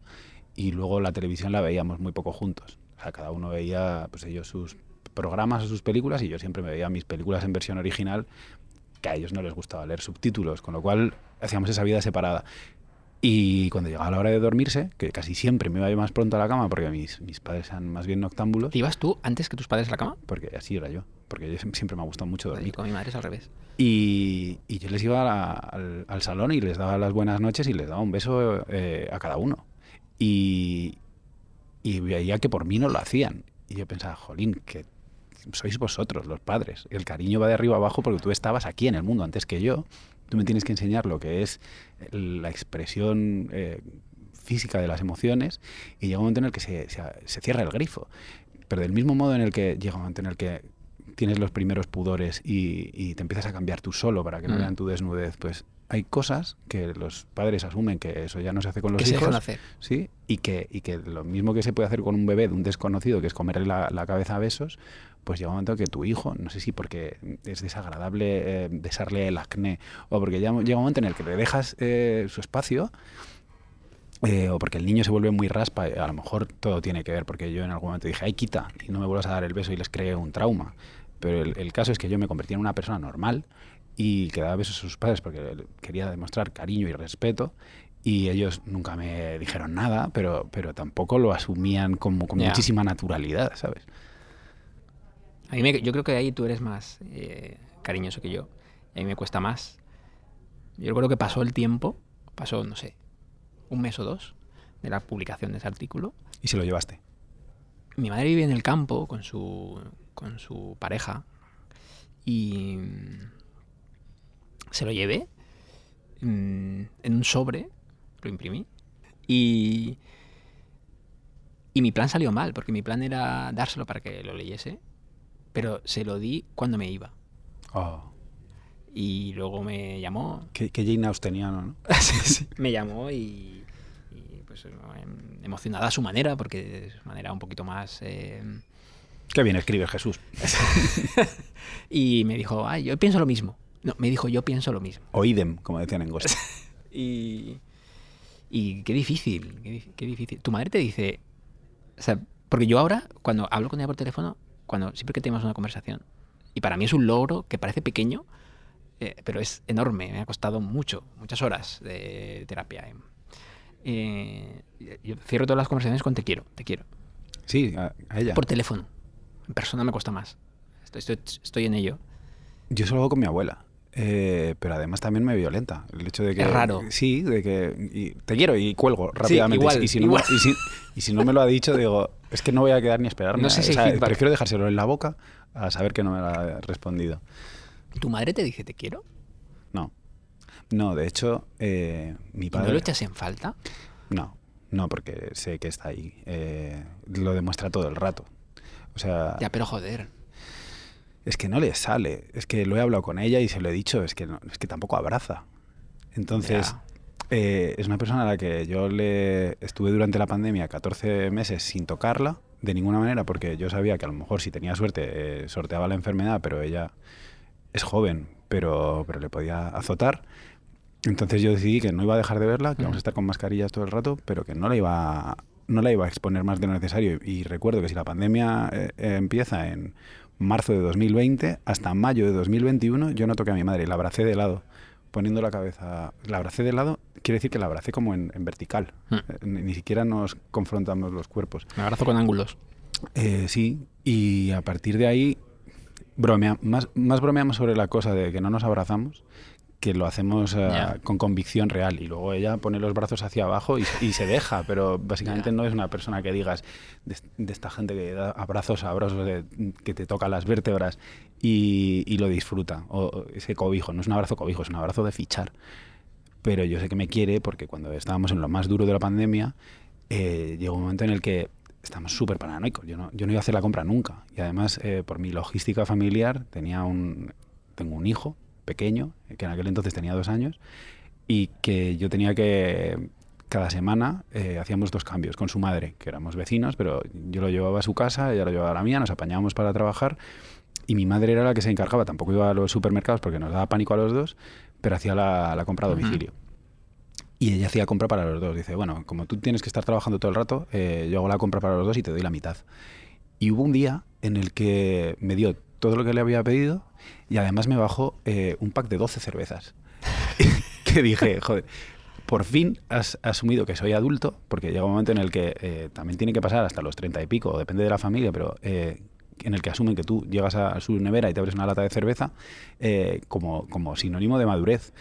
y luego la televisión la veíamos muy poco juntos. O sea, cada uno veía pues ellos sus programas o sus películas y yo siempre me veía mis películas en versión original, que a ellos no les gustaba leer subtítulos, con lo cual hacíamos esa vida separada. Y cuando llegaba la hora de dormirse, que casi siempre me iba yo más pronto a la cama porque mis, mis padres eran más bien noctámbulos, ¿Te ibas tú antes que tus padres a la cama? porque así era yo, porque yo siem- siempre me ha gustado mucho Y dormir. con mi madre es al revés. Y, y yo les iba a la- al, al salón y les daba las buenas noches y les daba un beso eh, a cada uno. Y, y veía que por mí no lo hacían. Y yo pensaba, jolín, que sois vosotros los padres. El cariño va de arriba abajo porque tú estabas aquí en el mundo antes que yo. Tú me tienes que enseñar lo que es la expresión eh, física de las emociones y llega un momento en el que se, se- se cierra el grifo. Pero del mismo modo en el que llega un momento en el que tienes los primeros pudores y, y te empiezas a cambiar tú solo para que no Mm. vean tu desnudez, pues hay cosas que los padres asumen que eso ya no se hace con los Que se hijos. dejan hacer. Sí, y que, y que lo mismo que se puede hacer con un bebé de un desconocido, que es comerle la, la cabeza a besos, pues llega un momento que tu hijo, no sé si porque es desagradable eh, besarle el acné, o porque ya llega un momento en el que le dejas eh, su espacio, eh, o porque el niño se vuelve muy raspa, eh, a lo mejor todo tiene que ver, porque yo en algún momento dije, ay, quita, y no me vuelvas a dar el beso y les creé un trauma. Pero el, el caso es que yo me convertí en una persona normal y que daba besos a sus padres porque quería demostrar cariño y respeto. Y ellos nunca me dijeron nada, pero, pero tampoco lo asumían como con Ya. muchísima naturalidad, ¿sabes? A mí me- yo creo que ahí tú eres más eh, cariñoso que yo. Y a mí me cuesta más. Yo creo que pasó el tiempo, pasó, no sé, un mes o dos de la publicación de ese artículo. Y se lo llevaste. Mi madre vive en el campo con su, con su pareja y mm, se lo llevé mm, en un sobre, lo imprimí y, y mi plan salió mal porque mi plan era dárselo para que lo leyese, pero se lo di cuando me iba Oh, y luego me llamó, qué, qué Jane Austeniano, ¿no? [laughs] me llamó y, y, pues em, emocionada a su manera porque es una manera un poquito más... em, Qué bien escribe Jesús. [laughs] Y me dijo, ay, yo pienso lo mismo. No, me dijo, yo pienso lo mismo. O idem, como decían en Ghost. [laughs] Y, y qué difícil, qué, qué difícil. Tu madre te dice, o sea, porque yo ahora, cuando hablo con ella por teléfono, cuando siempre que tenemos una conversación, y para mí es un logro que parece pequeño, eh, pero es enorme, me ha costado mucho, muchas horas de terapia. Eh, yo cierro todas las conversaciones con te quiero, te quiero. Sí, a, a ella. Por teléfono. En persona me cuesta más. Estoy, estoy, estoy en ello. Yo solo hago con mi abuela. Eh, pero además también me violenta. El hecho de que. Es raro. Sí, de que. y te quiero y cuelgo rápidamente. igual, y, si no igual. Me, y, si, y si no me lo ha dicho, digo, es que no voy a quedar ni esperarme. No sé si O sea, prefiero dejárselo en la boca a saber que no me lo ha respondido. ¿Tu madre te dice te quiero? No. No, de hecho, eh, mi ¿Y padre. no lo echas en falta? No, no, porque sé que está ahí. Eh, lo demuestra todo el rato. O sea, Ya, pero joder. Es que no le sale. Es que lo he hablado con ella y se lo he dicho, es que, no- es que tampoco abraza. Entonces, eh, es una persona a la que yo le estuve durante la pandemia 14 meses sin tocarla, de ninguna manera, porque yo sabía que a lo mejor si tenía suerte eh, sorteaba la enfermedad, pero ella es joven, pero, pero le podía azotar. Entonces yo decidí que no iba a dejar de verla, que Mm. vamos a estar con mascarillas todo el rato, pero que no la iba, no la iba a exponer más de lo necesario. Y recuerdo que si la pandemia eh, empieza en marzo de 2020, hasta mayo de 2021 yo no toqué a mi madre la abracé de lado, poniendo la cabeza, la abracé de lado, quiere decir que la abracé como en, en vertical. Hmm. Eh, Ni, ni siquiera nos confrontamos los cuerpos. Me abrazo con ángulos. Eh, sí, y a partir de ahí bromea, más, más bromeamos sobre la cosa de que no nos abrazamos que lo hacemos eh, con convicción real y luego ella pone los brazos hacia abajo y, y se deja, pero básicamente no es una persona que digas de, de esta gente que da abrazos sabrosos, de- que te toca las vértebras y, y lo disfruta, o, o ese cobijo, no es un abrazo cobijo, es un abrazo de fichar. Pero yo sé que me quiere porque cuando estábamos en lo más duro de la pandemia, eh, llegó un momento en el que estamos súper paranoicos. Yo no, yo no iba a hacer la compra nunca. Y además, eh, por mi logística familiar, tenía un, tengo un hijo pequeño, que en aquel entonces tenía dos años, y que yo tenía que, cada semana, eh, hacíamos dos cambios con su madre, que éramos vecinos, pero yo lo llevaba a su casa, ella lo llevaba a la mía, nos apañábamos para trabajar, y mi madre era la que se encargaba. Tampoco iba a los supermercados porque nos daba pánico a los dos, pero hacía la, la compra a domicilio. Y ella hacía compra para los dos. Dice, bueno, como tú tienes que estar trabajando todo el rato, eh, yo hago la compra para los dos y te doy la mitad. Y hubo un día en el que me dio todo lo que le había pedido y además me bajó eh, un pack de 12 cervezas. [laughs] que dije, joder, por fin has asumido que soy adulto, porque llega un momento en el que eh, también tiene que pasar hasta los 30 y pico, depende de la familia, pero eh, en el que asumen que tú llegas a su nevera y te abres una lata de cerveza como, como sinónimo de madurez.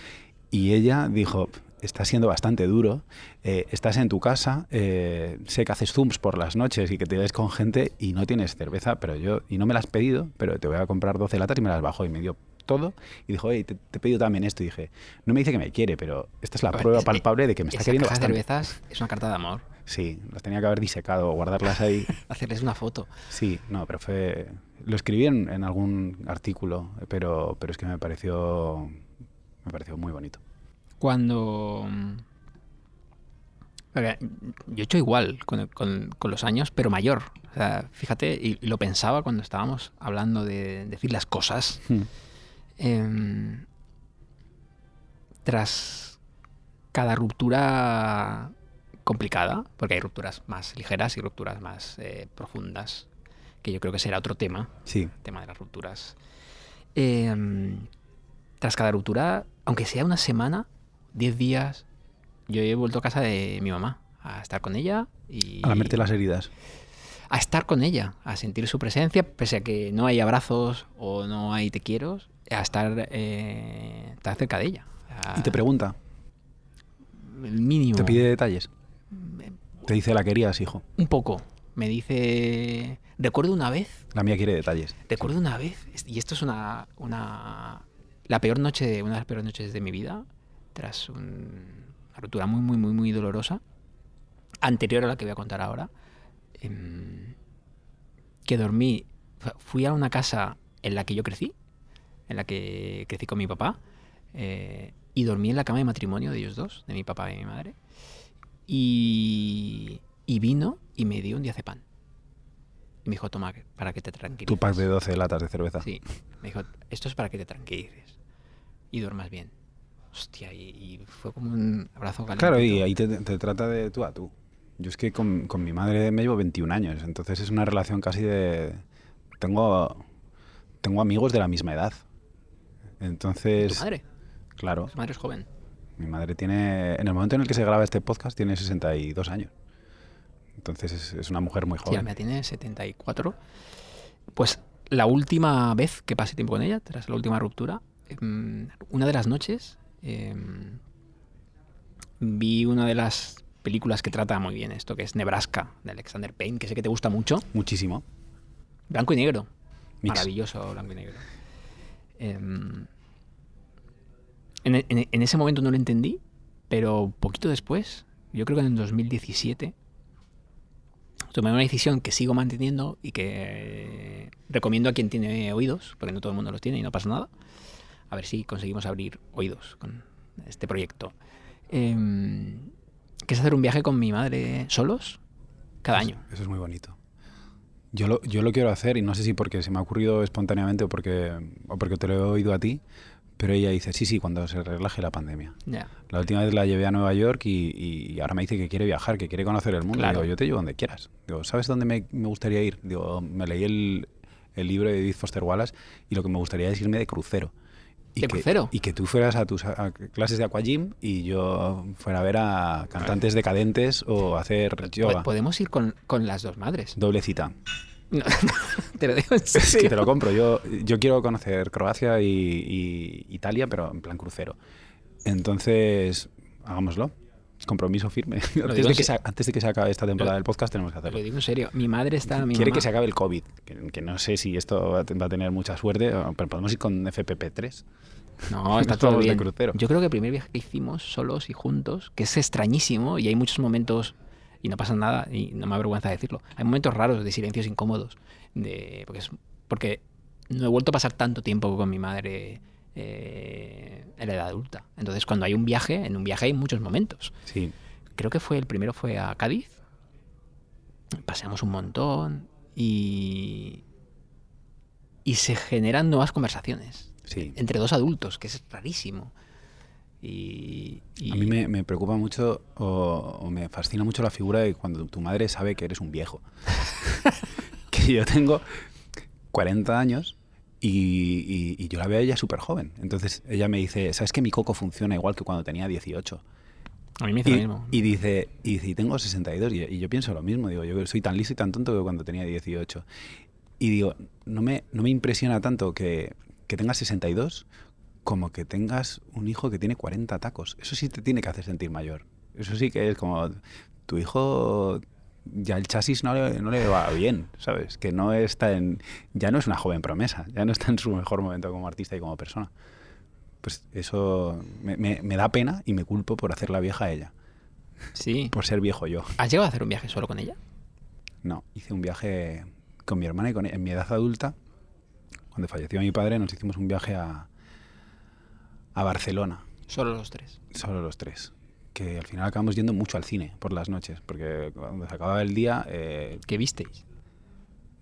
Y ella dijo, está siendo bastante duro, eh, estás en tu casa, eh, sé que haces zooms por las noches y que te ves con gente y no tienes cerveza, pero yo, y no me la has pedido, pero te voy a comprar 12 latas y me las bajo y me dio todo y dijo, oye, te, te he pedido también esto y dije, no me dice que me quiere, pero esta es la ver, prueba es- palpable de que me está queriendo caja bastante. cervezas es una carta de amor. Sí, las tenía que haber disecado o guardarlas ahí. [laughs] Hacerles una foto. Sí, no, pero fue. Lo escribí en, en algún artículo, pero, pero es que me pareció. Me pareció muy bonito. Cuando... mm, Yo he hecho igual con, con- con los años, pero mayor. O sea, fíjate, y, y lo pensaba cuando estábamos hablando de decir las cosas. Hmm. Em, tras cada ruptura complicada, porque hay rupturas más ligeras y rupturas más eh, profundas, que yo creo que será otro tema, Sí, el tema de las rupturas. Em, tras cada ruptura, aunque sea una semana, 10 días, yo he vuelto a casa de mi mamá a estar con ella y a lamerte las heridas. a estar con ella, a sentir su presencia, pese a que no hay abrazos o no hay te quiero, a estar, eh, estar cerca de ella. A- Y te pregunta, el mínimo. te pide detalles. Te dice, la querías, hijo. Un poco. Me dice. Recuerdo una vez. La mía quiere detalles. Recuerdo una vez. Y esto es una. una la peor noche. Una de las peores noches de mi vida. Tras un- una ruptura muy, muy, muy, muy dolorosa. Anterior a la que voy a contar ahora. em, que dormí. fu- Fui a una casa en la que yo crecí. En la que crecí con mi papá. eh, y dormí en la cama de matrimonio de ellos dos, de mi papá y mi madre. Y, y vino y me dio un diazepam. Y me dijo, toma, para que te tranquilices. Tu pack de 12 latas de cerveza. Sí. Me dijo, esto es para que te tranquilices y duermas bien. Hostia, y, y fue como un abrazo caliente. Claro, y ahí te, te trata de tú a tú. Yo es que con, con mi madre me llevo 21 años, entonces es una relación casi de... Tengo, tengo amigos de la misma edad. Entonces... ¿Tu madre? Claro. Tu madre es joven. Mi madre tiene, en el momento en el que se graba este podcast, tiene 62 años. Entonces es, es una mujer muy joven. mía tiene 74. Pues la última vez que pasé tiempo con ella, tras la última ruptura, em, una de las noches em, vi una de las películas que trata muy bien esto, que es Nebraska, de Alexander Payne, que sé que te gusta mucho. Muchísimo. Blanco y negro. Mix. Maravilloso blanco y negro. Em, en, en en ese momento no lo entendí, pero poquito después, yo creo que en el 2017, tomé una decisión que sigo manteniendo y que eh, recomiendo a quien tiene oídos, porque no todo el mundo los tiene y no pasa nada. A ver si conseguimos abrir oídos con este proyecto. Que es hacer un viaje con mi madre solos cada Eso- año. Eso es muy bonito. Yo lo, yo lo quiero hacer y no sé si porque se me ha ocurrido espontáneamente o porque, o porque te lo he oído a ti, pero ella dice, sí, sí, cuando se relaje la pandemia. La última vez la llevé a Nueva York y, y ahora me dice que quiere viajar, que quiere conocer el mundo. Claro. Digo, yo te llevo donde quieras. Digo, ¿sabes dónde me, me gustaría ir? Digo, me leí el, el libro de Edith Foster Wallace y lo que me gustaría es irme de crucero. Y ¿De que, crucero? Y que tú fueras a tus a clases de aquagym y yo fuera a ver a cantantes decadentes o hacer Po- yoga. Podemos ir con, con las dos madres. Doble cita. No, [laughs] te lo digo en Es serio. que te lo compro. Yo, yo quiero conocer Croacia y, y Italia, pero en plan crucero. Entonces, hagámoslo. Compromiso firme. Antes de, que se- antes de que se acabe esta temporada del podcast tenemos que Te lo hacerlo. digo en serio. Mi madre está. Mi Quiere mamá- que se acabe el COVID, que, que no sé si esto va a tener mucha suerte, pero podemos ir con FPP3. No, [laughs] está todo vamos de bien. crucero. Yo creo que el primer viaje que hicimos solos y juntos, que es extrañísimo y hay muchos momentos y no pasa nada y no me avergüenza decirlo. Hay momentos raros de silencios incómodos, de porque es porque no he vuelto a pasar tanto tiempo con mi madre eh, en la edad adulta. Entonces, cuando hay un viaje, en un viaje hay muchos momentos. Sí. Creo que fue el primero fue a Cádiz. Paseamos un montón y y se generan nuevas conversaciones Sí. entre dos adultos, que es rarísimo. Y, y- A mí me, me preocupa mucho o, o me fascina mucho la figura de cuando tu madre sabe que eres un viejo. [laughs] [laughs] que yo tengo 40 años y, y- y yo la veo a ella súper joven. Entonces ella me dice, ¿sabes que mi coco funciona igual que cuando tenía 18? a mí me hizo Y, lo mismo. y dice, y dice, "Y tengo 62. Y, y yo pienso lo mismo. Digo, yo soy tan listo y tan tonto que cuando tenía 18. Y digo, no me, no me impresiona tanto que, que tengas 62 como que tengas un hijo que tiene 40 tacos. Eso sí te tiene que hacer sentir mayor. Eso sí que es como, tu hijo ya el chasis no le, no le va bien, ¿sabes? Que no está en, ya no es una joven promesa, ya no está en su mejor momento como artista y como persona. Pues eso me, me- me da pena y me culpo por hacer la vieja a ella, Sí. por ser viejo yo. ¿Has llegado a hacer un viaje solo con ella? No, hice un viaje con mi hermana y con en mi edad adulta, cuando falleció mi padre, nos hicimos un viaje a, a Barcelona, Solo los tres. solo los tres. Que al final acabamos yendo mucho al cine por las noches, porque cuando se acababa el día, eh, ¿Qué visteis?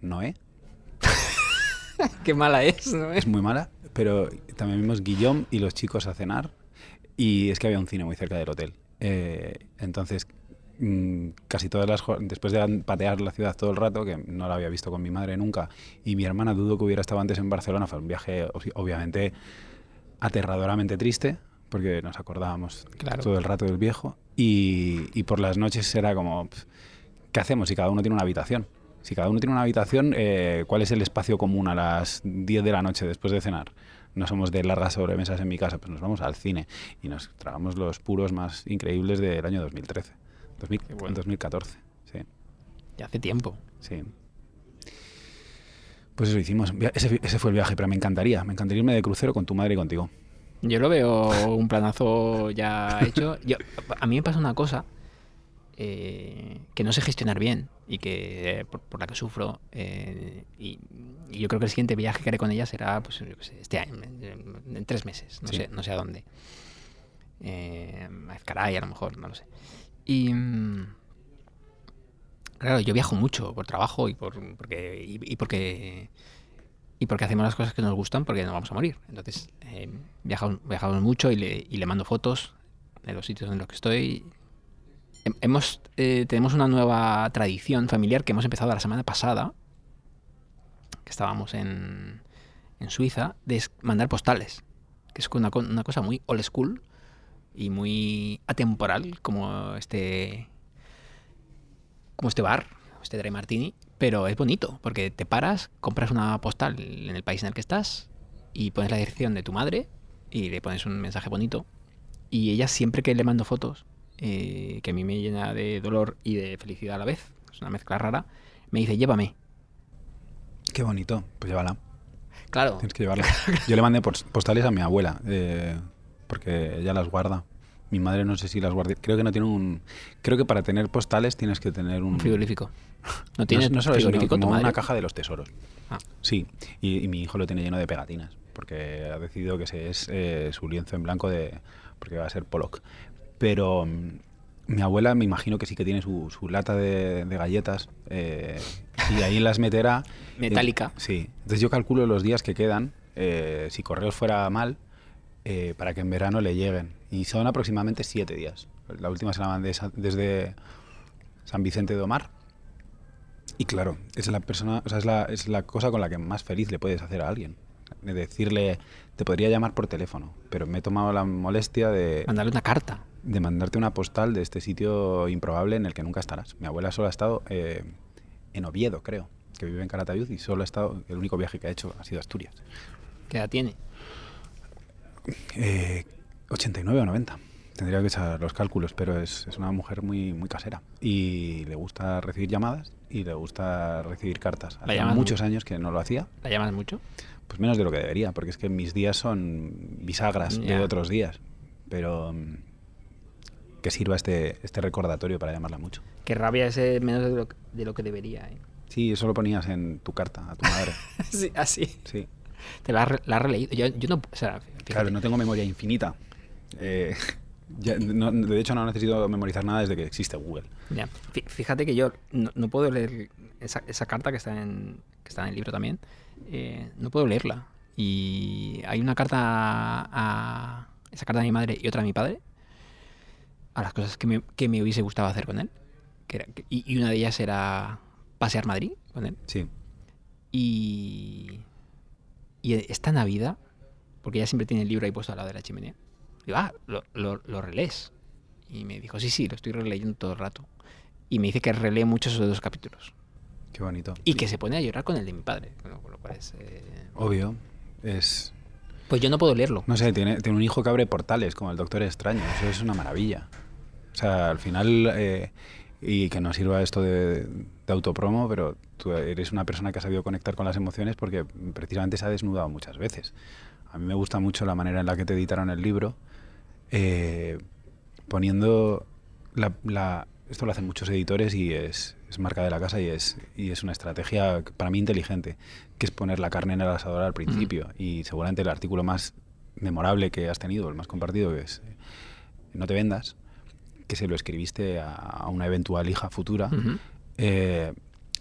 Noé [laughs] Qué mala es, ¿no? es muy mala, pero también vimos Guillaume y los chicos a cenar, y es que había un cine muy cerca del hotel. Eh, entonces, mm, casi todas las después de patear la ciudad todo el rato, que no la había visto con mi madre nunca, y mi hermana dudo que hubiera estado antes en Barcelona, fue un viaje obvi- obviamente aterradoramente triste, porque nos acordábamos Claro. todo el rato del viejo, y, y por las noches era como, ¿qué hacemos si cada uno tiene una habitación? Si cada uno tiene una habitación, eh, ¿cuál es el espacio común a las 10 de la noche después de cenar? No somos de largas sobremesas en mi casa, pues nos vamos al cine y nos tragamos los puros más increíbles del año 2013. 2000 Qué bueno. 2014, sí, Ya hace tiempo. sí. Pues eso hicimos. Ese fue el viaje, pero me encantaría. Me encantaría irme de crucero con tu madre y contigo. Yo lo veo un planazo ya hecho. Yo, a mí me pasa una cosa eh, que no sé gestionar bien y que eh, por, por la que sufro. eh, y, y yo creo que el siguiente viaje que haré con ella será pues, yo sé, este año, en, en tres meses. No, Sí. sé, no sé a dónde. Eh, a Ezcaray, a lo mejor, no lo sé. Y. mm, Claro, yo viajo mucho por trabajo y por porque y, y porque y porque hacemos las cosas que nos gustan porque no vamos a morir. Entonces, eh, viajamos, mucho y le, y le mando fotos de los sitios en los que estoy. Hem- Hemos, eh, tenemos una nueva tradición familiar que hemos empezado la semana pasada, que estábamos en, en Suiza, de mandar postales, que es una, una cosa muy old school y muy atemporal, como este, como este bar, este Dry Martini, pero es bonito, porque te paras, compras una postal en el país en el que estás y pones la dirección de tu madre y le pones un mensaje bonito. Y ella siempre que le mando fotos, eh, que a mí me llena de dolor y de felicidad a la vez, es una mezcla rara, me dice, llévame. Qué bonito. Pues llévala. Claro, Tienes que llevarla. Yo le mandé pos- postales a mi abuela, eh, porque ella las guarda. Mi madre no sé si las guarda. Creo que no tiene un. Creo que para tener postales tienes que tener un. un frigorífico. ¿No No, tienes no solo eso, sino frigorífico como madre? una caja de los tesoros. Ah. Sí, y, y mi hijo lo tiene lleno de pegatinas, porque ha decidido que ese es eh, su lienzo en blanco de porque va a ser Pollock. Pero mm, mi abuela me imagino que sí que tiene su, su lata de, de galletas eh, y ahí las meterá. [laughs] Metálica. Eh, sí, entonces yo calculo los días que quedan, eh, si correos fuera mal, eh, para que en verano le lleguen. Y son aproximadamente siete días. La última se la mandé desde San Vicente de Omar. Y claro, es la persona, o sea, es la, es la cosa con la que más feliz le puedes hacer a alguien. de decirle, te podría llamar por teléfono, pero me he tomado la molestia de, Mandarle una carta. de mandarte una postal de este sitio improbable en el que nunca estarás. Mi abuela solo ha estado eh, en Oviedo, creo, que vive en Calatayud y solo ha estado, el único viaje que ha hecho ha sido Asturias. ¿Qué edad tiene? Eh, 89 o 90. Tendría que echar los cálculos, pero es, es una mujer muy, muy casera. Y le gusta recibir llamadas y le gusta recibir cartas. Hace muchos mu- años que no lo hacía, ¿La llamas mucho? pues menos de lo que debería, porque es que mis días son bisagras de otros días. Pero mm, que sirva este, este recordatorio para llamarla mucho. Qué rabia ese menos de lo, de lo que debería, ¿eh? Sí, eso lo ponías en tu carta a tu madre. [laughs] sí, así. Sí. Te la has, la has releído. Yo, yo no... O sea. Claro, no tengo memoria infinita. Eh, [laughs] ya- no- de hecho, no necesito memorizar nada desde que existe Google. Ya. Fí- Fíjate que yo no, no puedo leer esa, esa carta que está en que está en el libro también. eh, no puedo leerla. Y hay una carta a esa carta de mi madre y otra de mi padre a las cosas que me, que me hubiese gustado hacer con él. Que era- que- y una de ellas era pasear Madrid con él. Sí. Y, y esta Navidad, porque ella siempre tiene el libro ahí puesto al lado de la chimenea, digo, ah, lo, lo, lo relees. Y me dijo, sí, sí, lo estoy releyendo todo el rato. Y me dice que relee muchos esos dos capítulos. Qué bonito. Y que se pone a llorar con el de mi padre. Con lo, con lo cual es, eh, Obvio. Es. Pues yo no puedo leerlo. No sé, tiene, tiene un hijo que abre portales, como el Doctor Extraño. Eso es una maravilla. O sea, al final. eh, y que no sirva esto de, de autopromo, pero tú eres una persona que ha sabido conectar con las emociones porque precisamente se ha desnudado muchas veces. A mí me gusta mucho la manera en la que te editaron el libro, eh, poniendo la, la- esto lo hacen muchos editores y es, es marca de la casa y es, y es una estrategia para mí inteligente, que es poner la carne en el asador al principio. Y seguramente el artículo más memorable que has tenido, el más compartido, que es No te vendas, que se lo escribiste a, a una eventual hija futura. Eh,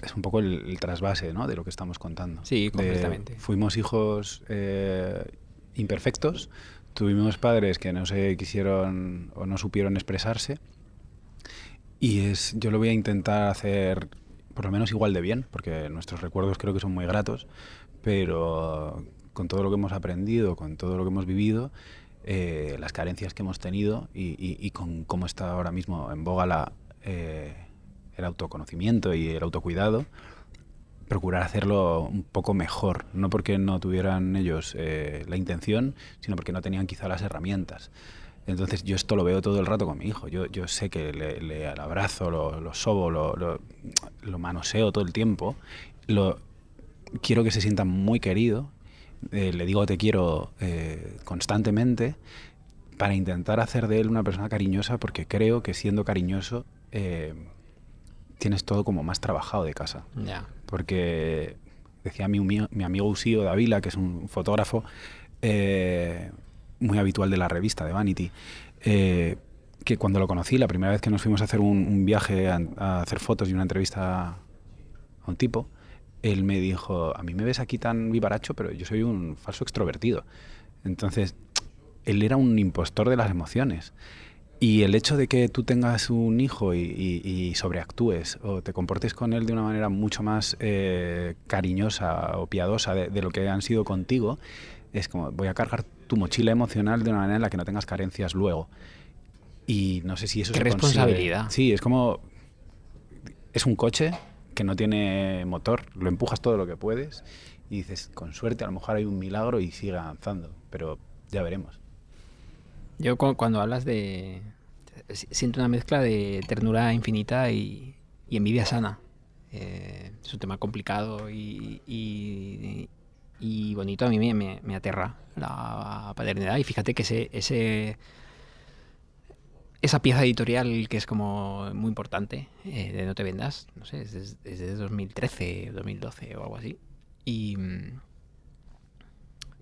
es un poco el, el trasvase ¿no? de lo que estamos contando. Sí, De- completamente. fuimos hijos eh, imperfectos, tuvimos padres que no se quisieron o no supieron expresarse. Y es, yo lo voy a intentar hacer por lo menos igual de bien, porque nuestros recuerdos creo que son muy gratos, pero con todo lo que hemos aprendido, con todo lo que hemos vivido, eh, las carencias que hemos tenido y, y- y con cómo está ahora mismo en boga la, eh, el autoconocimiento y el autocuidado, procurar hacerlo un poco mejor, no porque no tuvieran ellos eh, la intención, sino porque no tenían quizá las herramientas. Entonces yo esto lo veo todo el rato con mi hijo. Yo, sé que le, le abrazo, lo, lo sobo, lo, manoseo todo el tiempo. Lo, quiero que se sienta muy querido. eh, le digo te quiero eh, constantemente para intentar hacer de él una persona cariñosa porque creo que siendo cariñoso tienes todo como más trabajado de casa porque decía mi, mi, mi amigo Usío Davila, que es un fotógrafo eh, muy habitual de la revista de Vanity, eh, que cuando lo conocí, la primera vez que nos fuimos a hacer un, un viaje a, a hacer fotos y una entrevista a un tipo, él me dijo, a mí me ves aquí tan vivaracho, pero yo soy un falso extrovertido. Entonces, él era un impostor de las emociones. Y el hecho de que tú tengas un hijo y, y- y sobreactúes o te comportes con él de una manera mucho más eh, cariñosa o piadosa de, de lo que han sido contigo, es como voy a cargar tu mochila emocional de una manera en la que no tengas carencias luego. Y no sé si eso Qué se consigue. responsabilidad. Sí, es como es un coche que no tiene motor, lo empujas todo lo que puedes y dices, con suerte a lo mejor hay un milagro y sigue avanzando, pero ya veremos. Yo cu- cuando hablas de... si- Siento una mezcla de ternura infinita y, envidia sana. Eh, es un tema complicado y, bonito. A mí me, aterra la paternidad. Y fíjate que ese, ese, esa pieza editorial que es como muy importante, eh, de No te vendas, no sé, es des- es de 2013, 2012 o algo así. Y...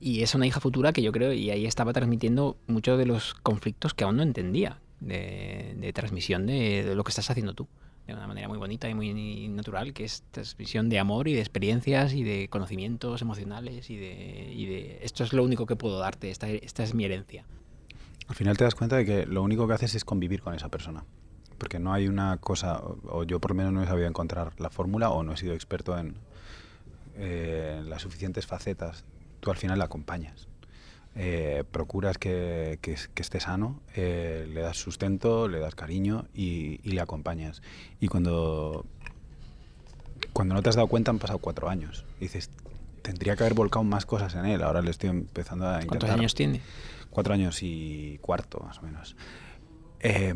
y es una hija futura que yo creo, y ahí estaba transmitiendo muchos de los conflictos que aún no entendía de, transmisión de, lo que estás haciendo tú. De una manera muy bonita y muy natural, que es transmisión de amor y de experiencias y de conocimientos emocionales y de, esto es lo único que puedo darte, esta, esta es mi herencia. Al final te das cuenta de que lo único que haces es convivir con esa persona. Porque no hay una cosa, o- yo por lo menos no he sabido encontrar la fórmula o no he sido experto en, eh, en las suficientes facetas tú al final la acompañas. Eh, procuras que, que, que esté sano, eh, le das sustento, le das cariño y, y le acompañas. Y cuando, cuando no te has dado cuenta han pasado cuatro años. Y dices, tendría que haber volcado más cosas en él. Ahora le estoy empezando a intentar. ¿Cuántos años tiene? Cuatro años y cuarto, más o menos. Eh,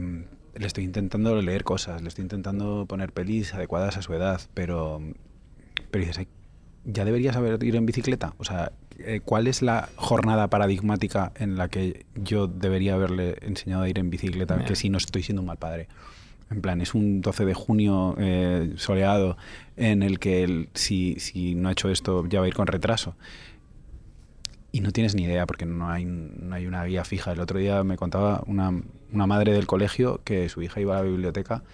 le estoy intentando leer cosas, le estoy intentando poner pelis adecuadas a su edad, pero, pero dices, "Ay, ya deberías saber ir en bicicleta. O sea, eh, ¿cuál es la jornada paradigmática en la que yo debería haberle enseñado a ir en bicicleta? Que si no estoy siendo un mal padre. En plan, es un 12 de junio eh, soleado en el que él, si, si no ha hecho esto ya va a ir con retraso. Y no tienes ni idea porque no hay, no hay una guía fija. El otro día me contaba una, una madre del colegio que su hija iba a la biblioteca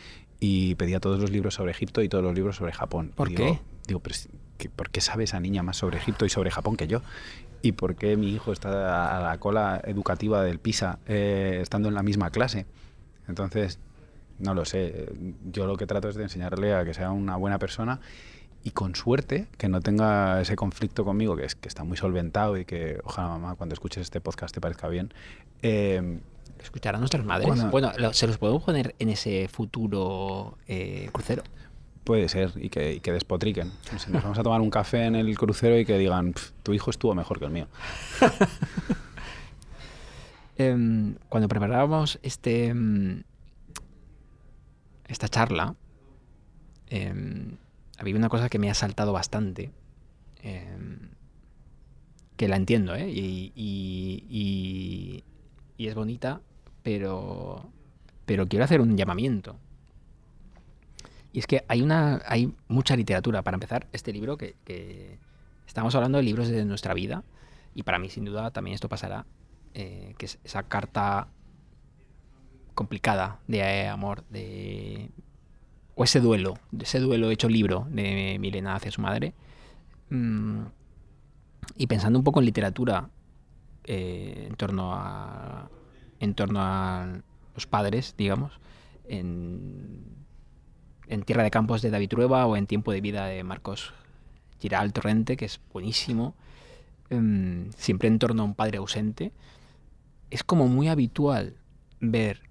y pedía todos los libros sobre Egipto y todos los libros sobre Japón. ¿Por Y qué? Digo, digo, pero ¿qué- ¿por qué sabe esa niña más sobre Egipto y sobre Japón que yo? ¿Y por qué mi hijo está a la cola educativa del PISA eh, estando en la misma clase? Entonces, no lo sé. Yo lo que trato es de enseñarle a que sea una buena persona y con suerte que no tenga ese conflicto conmigo, que es que está muy solventado y que ojalá mamá cuando escuches este podcast te parezca bien. Eh, ¿Escucharán nuestras madres? Bueno. Bueno, se los podemos poner en ese futuro eh, crucero. Puede ser y que, y que despotriquen. Sé, nos vamos a tomar un café en el crucero y que digan, "Pf, tu hijo estuvo mejor que el mío. [laughs] Em, cuando preparábamos este em, esta charla, em, había una cosa que me ha saltado bastante, que la entiendo, ¿eh? Y- y es bonita, pero, pero quiero hacer un llamamiento. Y es que hay una hay mucha literatura. Para empezar, este libro que, estamos hablando de libros de nuestra vida, y para mí sin duda también esto pasará, eh, que es esa carta complicada de eh, amor, de o ese duelo, ese duelo hecho libro de Milena hacia su madre. Mm, y pensando un poco en literatura eh, en torno a en torno a los padres, digamos, en Tierra de Campos de David Trueba o en Tiempo de Vida de Marcos Giral Torrente, que es buenísimo, em, siempre en torno a un padre ausente, es como muy habitual ver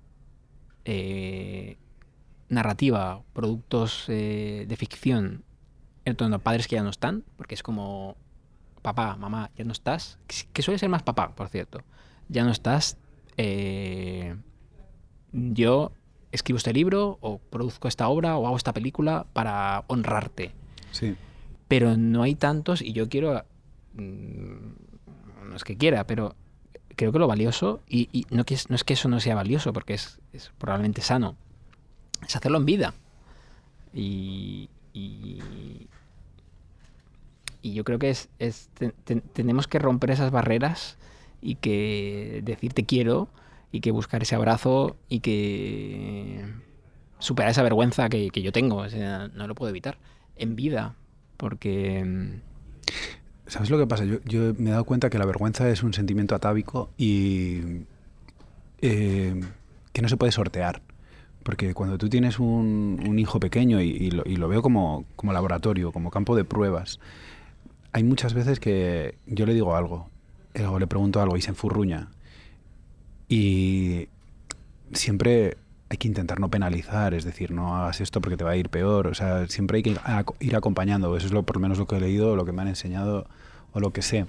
eh, narrativa, productos eh, de ficción en torno a padres que ya no están, porque es como papá, mamá, ya no estás, que- suele ser más papá, por cierto, ya no estás, eh, yo escribo este libro o produzco esta obra o hago esta película para honrarte Sí. pero no hay tantos y yo quiero mm, no es que quiera pero creo que lo valioso y, y no, que es, no es que eso no sea valioso porque es, es probablemente sano es hacerlo en vida y, y, y yo creo que es, es te- te- tenemos que romper esas barreras y que decir te quiero y que buscar ese abrazo y que superar esa vergüenza que, que yo tengo no lo puedo evitar en vida porque mm, ¿Sabes lo que pasa? Yo, me he dado cuenta que la vergüenza es un sentimiento atávico y eh, que no se puede sortear. Porque cuando tú tienes un, hijo pequeño y, lo, y lo veo como, como laboratorio, como campo de pruebas, hay muchas veces que yo le digo algo, o le pregunto algo y se enfurruña. Y siempre hay que intentar no penalizar, es decir, no hagas esto porque te va a ir peor. O sea, siempre hay que ir acompañando. Eso es lo, por lo menos lo que he leído, lo que me han enseñado o lo que sé.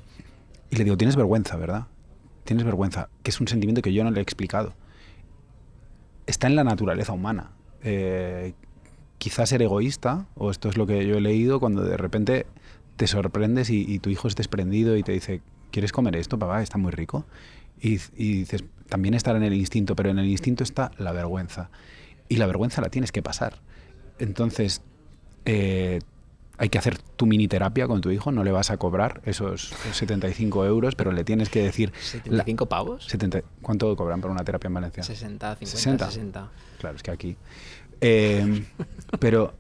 Y le digo, tienes vergüenza, ¿verdad? Tienes vergüenza, que es un sentimiento que yo no le he explicado. Está en la naturaleza humana. Eh, quizás ser egoísta, o esto es lo que yo he leído, cuando de repente te sorprendes y, y tu hijo es desprendido y te dice, ¿quieres comer esto, papá? Está muy rico. Y dices, también estar en el instinto, pero en el instinto está la vergüenza. Y la vergüenza la tienes que pasar. Entonces, eh, hay que hacer tu mini terapia con tu hijo, no le vas a cobrar esos 75 euros, pero le tienes que decir... la- 75 pavos 70 ¿Cuánto cobran por una terapia en Valencia? 60 50 60. 60 Claro, es que aquí. Eh, [laughs] pero,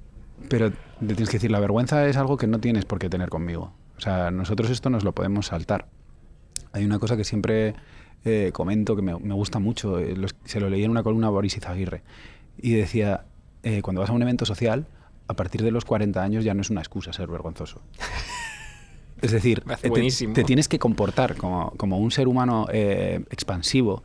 pero le tienes que decir, la vergüenza es algo que no tienes por qué tener conmigo. O sea, nosotros esto nos lo podemos saltar. Hay una cosa que siempre eh, comento que me, me gusta mucho, eh, los- se lo leí en una columna a Boris Izaguirre, y decía, eh, cuando vas a un evento social, a partir de los 40 años ya no es una excusa ser vergonzoso. [laughs] Es decir, te, tienes que comportar como, como un ser humano expansivo,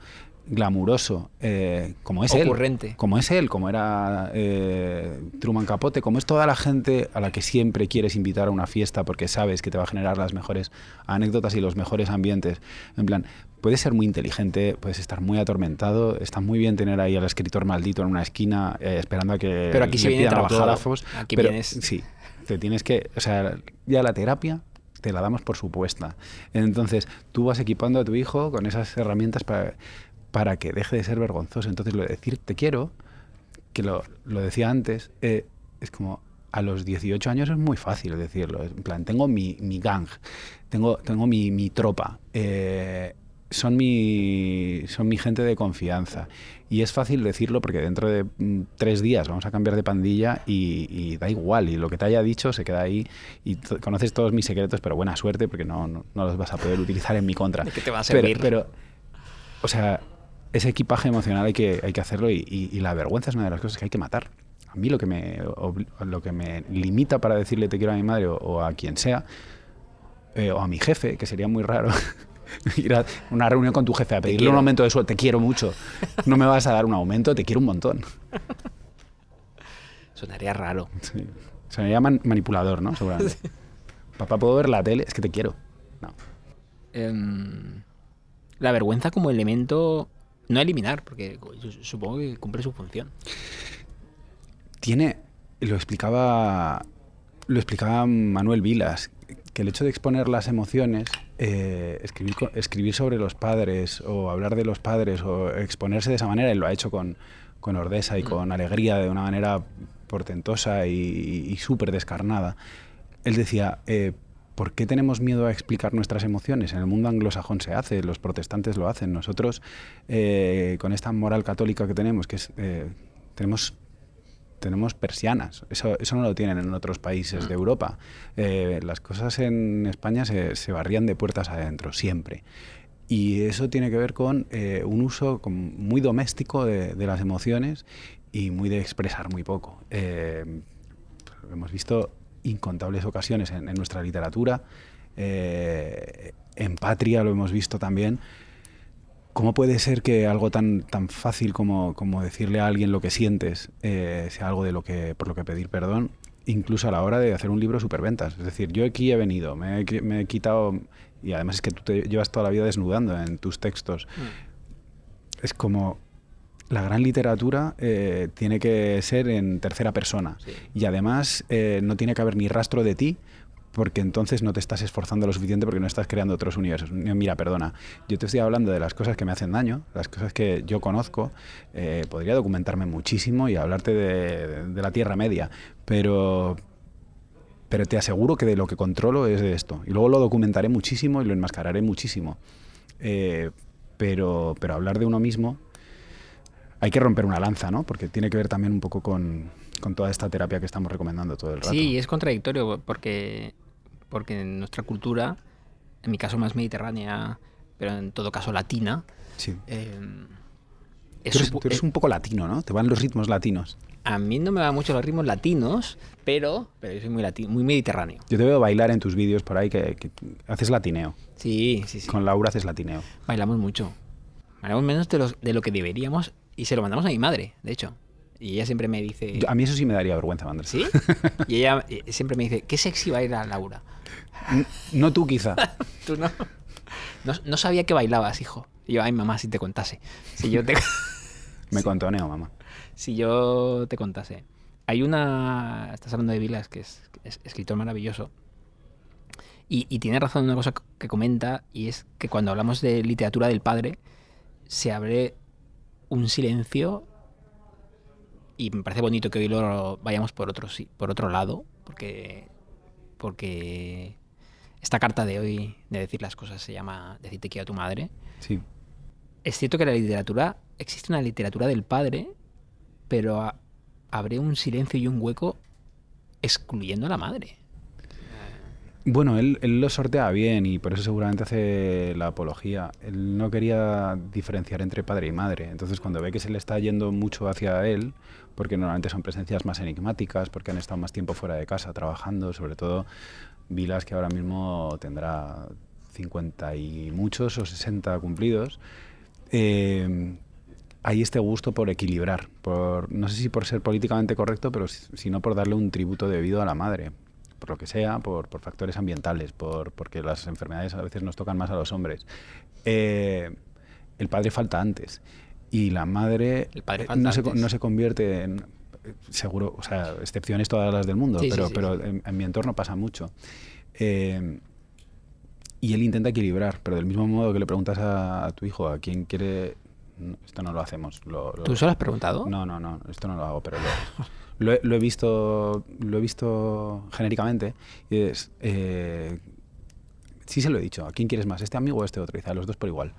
glamuroso, eh, como es Ocurrente. él. Como es él, como era eh, Truman Capote, como es toda la gente a la que siempre quieres invitar a una fiesta porque sabes que te va a generar las mejores anécdotas y los mejores ambientes. En plan, puedes ser muy inteligente, puedes estar muy atormentado, está muy bien tener ahí al escritor maldito en una esquina eh, esperando a que Pero aquí se viene autógrafos, Aquí pero vienes- Sí, te tienes que, o sea, ya la terapia te la damos por supuesta. Entonces, tú vas equipando a tu hijo con esas herramientas para, para que deje de ser vergonzoso. Entonces, lo de decir te quiero, que lo, lo decía antes, eh, es como a los 18 años es muy fácil decirlo. En plan, tengo mi, mi gang, tengo, tengo mi, mi tropa, eh, son, mi, son mi gente de confianza. Y es fácil decirlo porque dentro de mm, tres días vamos a cambiar de pandilla y, y da igual. Y lo que te haya dicho se queda ahí. Y conoces todos mis secretos, pero buena suerte porque no, no, no los vas a poder utilizar en mi contra. ¿De qué te va a servir? pero o sea, ese equipaje emocional hay que, hay que hacerlo y, y- y la vergüenza es una de las cosas que hay que matar. A mí lo que me, lo que me limita para decirle te quiero a mi madre o, o a quien sea, eh, o a mi jefe, que sería muy raro, [laughs] [laughs] ir a una reunión con tu jefe a pedirle un aumento de sueldo, te quiero mucho, no me vas a dar un aumento, te quiero un montón. [laughs] Sonaría raro. Sí. Llama manipulador, ¿no? Seguramente. [laughs] Papá, ¿puedo ver la tele? Es que te quiero. No. Em, la vergüenza como elemento no eliminar, porque supongo que cumple su función. tiene lo explicaba lo explicaba Manuel Vilas que el hecho de exponer las emociones eh, escribir escribir sobre los padres o hablar de los padres o exponerse de esa manera él lo ha hecho con con Ordesa y con alegría de una manera portentosa y, y súper descarnada él decía eh, ¿Por qué tenemos miedo a explicar nuestras emociones? En el mundo anglosajón se hace, los protestantes lo hacen. Nosotros, eh, con esta moral católica que tenemos, que es, eh, tenemos tenemos persianas. Eso, eso no lo tienen en otros países de Europa. Eh, las cosas en España se, se barrían de puertas adentro, siempre. Y eso tiene que ver con eh, un uso muy doméstico de, de las emociones y muy de expresar muy poco. Eh, hemos visto incontables ocasiones en, en nuestra literatura, eh, en Patria lo hemos visto también. ¿Cómo puede ser que algo tan, tan fácil como, como decirle a alguien lo que sientes eh, sea algo de lo que, por lo que pedir perdón, incluso a la hora de hacer un libro superventas? Es decir, yo aquí he venido, me he, qui- me he quitado, y además es que tú te llevas toda la vida desnudando en tus textos. Es como la gran literatura eh, tiene que ser en tercera persona Sí. y además eh, no tiene que haber ni rastro de ti porque entonces no te estás esforzando lo suficiente porque no estás creando otros universos. Mira, perdona, yo te estoy hablando de las cosas que me hacen daño, las cosas que yo conozco, eh, podría documentarme muchísimo y hablarte de, de la Tierra Media, pero, pero te aseguro que de lo que controlo es de esto. Y luego lo documentaré muchísimo y lo enmascararé muchísimo. Eh, pero, pero hablar de uno mismo hay que romper una lanza, ¿no? Porque tiene que ver también un poco con, con toda esta terapia que estamos recomendando todo el rato. Sí, es contradictorio porque, porque en nuestra cultura, en mi caso más mediterránea, pero en todo caso latina, Sí. eh, Tú es eres, supo- tú eres eh, un poco latino, ¿no? Te van los ritmos latinos. a mí no me van mucho los ritmos latinos, pero, pero yo soy muy, lati- muy mediterráneo. Yo te veo bailar en tus vídeos por ahí que, que haces latineo. Sí, sí, sí. Con Laura haces latineo. Bailamos mucho. Bailamos menos de, los, de lo que deberíamos y se lo mandamos a mi madre, de hecho. Y ella siempre me dice... Yo- a mí eso sí me daría vergüenza, Manders. ¿Sí? [laughs] Y ella eh, siempre me dice, qué sexy baila Laura. No tú, quizá. [laughs] Tú no. No, no sabía que bailabas, hijo. Y yo, ay, mamá, si te contase. Si yo te, [laughs] Me contoneo, mamá. si yo te contase. Hay una... Estás hablando de Vilas, que es, es escritor maravilloso. Y, y tiene razón una cosa que comenta, y es que cuando hablamos de literatura del padre, se abre un silencio y me parece bonito que hoy lo vayamos por otro, por otro lado, porque, porque esta carta de hoy de decir las cosas se llama Decirte quiero a tu madre. Sí. Es cierto que la literatura, existe una literatura del padre, pero a- abre un silencio y un hueco excluyendo a la madre. Bueno, él, él lo sortea bien y por eso seguramente hace la apología. Él no quería diferenciar entre padre y madre. Entonces, cuando ve que se le está yendo mucho hacia él, porque normalmente son presencias más enigmáticas, porque han estado más tiempo fuera de casa trabajando, sobre todo Vilas, que ahora mismo tendrá 50 y muchos o 60 cumplidos, eh, hay este gusto por equilibrar, por no sé si por ser políticamente correcto, pero si- sino por darle un tributo debido a la madre, por lo que sea, por, por factores ambientales, por, porque las enfermedades a veces nos tocan más a los hombres. Eh, el padre falta antes y la madre eh, no, se, no se convierte en eh, seguro, o sea, excepciones todas las del mundo, Sí, sí, pero, sí, pero. En, en mi entorno pasa mucho. Eh, y él intenta equilibrar, pero del mismo modo que le preguntas a, a tu hijo a quién quiere... no, esto no lo hacemos. lo- lo- ¿Tú se lo has preguntado? No, no, no, esto no lo hago, pero lo, [laughs] lo he, visto lo he visto genéricamente y es... eh, sí se lo he dicho, ¿a quién quieres más? ¿Este amigo o este otro? Y dice, a los dos por igual.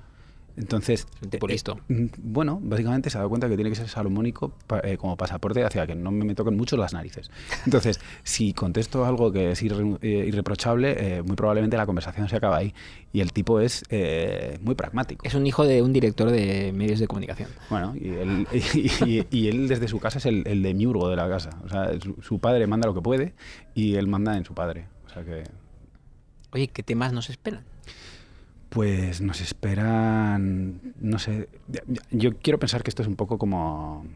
Entonces, Es un tipo eh, mm, bueno, básicamente se ha dado cuenta que tiene que ser salomónico pa- eh, como pasaporte hacia que no me, toquen mucho las narices. Entonces, [laughs] si contesto algo que es irre- eh, irreprochable, eh, muy probablemente la conversación se acaba ahí. Y el tipo es eh, muy pragmático. Es un hijo de un director de medios de comunicación. Bueno, y él, [laughs] y, y él desde su casa es el, el demiurgo de la casa. O sea, su, su padre manda lo que puede y él manda en su padre. O sea que, Oye, ¿qué temas nos esperan? Pues nos esperan, no sé, yo quiero pensar que esto es un poco como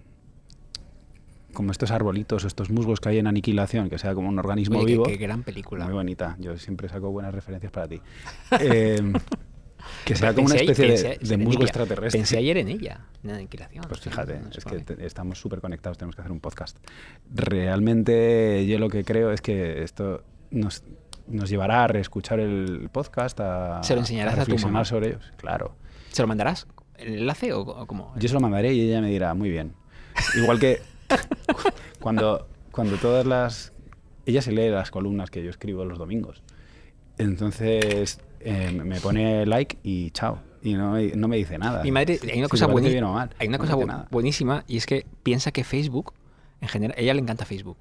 como estos arbolitos o estos musgos que hay en Aniquilación, que sea como un organismo Oye, vivo. qué, gran película. Muy bonita. Yo siempre saco buenas referencias para ti. [laughs] Eh, que sea como una Pensé- especie de- pensé- de, en musgo extraterrestre. Pensé ayer en ella, en la aniquilación. Pues fíjate, no es que te- estamos súper conectados, tenemos que hacer un podcast. Realmente yo lo que creo es que esto nos, nos llevará a reescuchar el podcast, a, Se lo enseñarás a tu reflexionar mamá. sobre ellos. Claro. ¿Se lo mandarás? ¿El enlace o, o cómo? Yo se lo mandaré y ella me dirá, muy bien. Igual que cu- [laughs] cuando, cuando todas las... Ella se lee las columnas que yo escribo los domingos. Entonces eh, me pone like y chao. Y no, me- no me dice nada. Mi madre, hay una si cosa, hay una no cosa dice bu- nada. buenísima y es que piensa que Facebook, en general, a ella le encanta Facebook.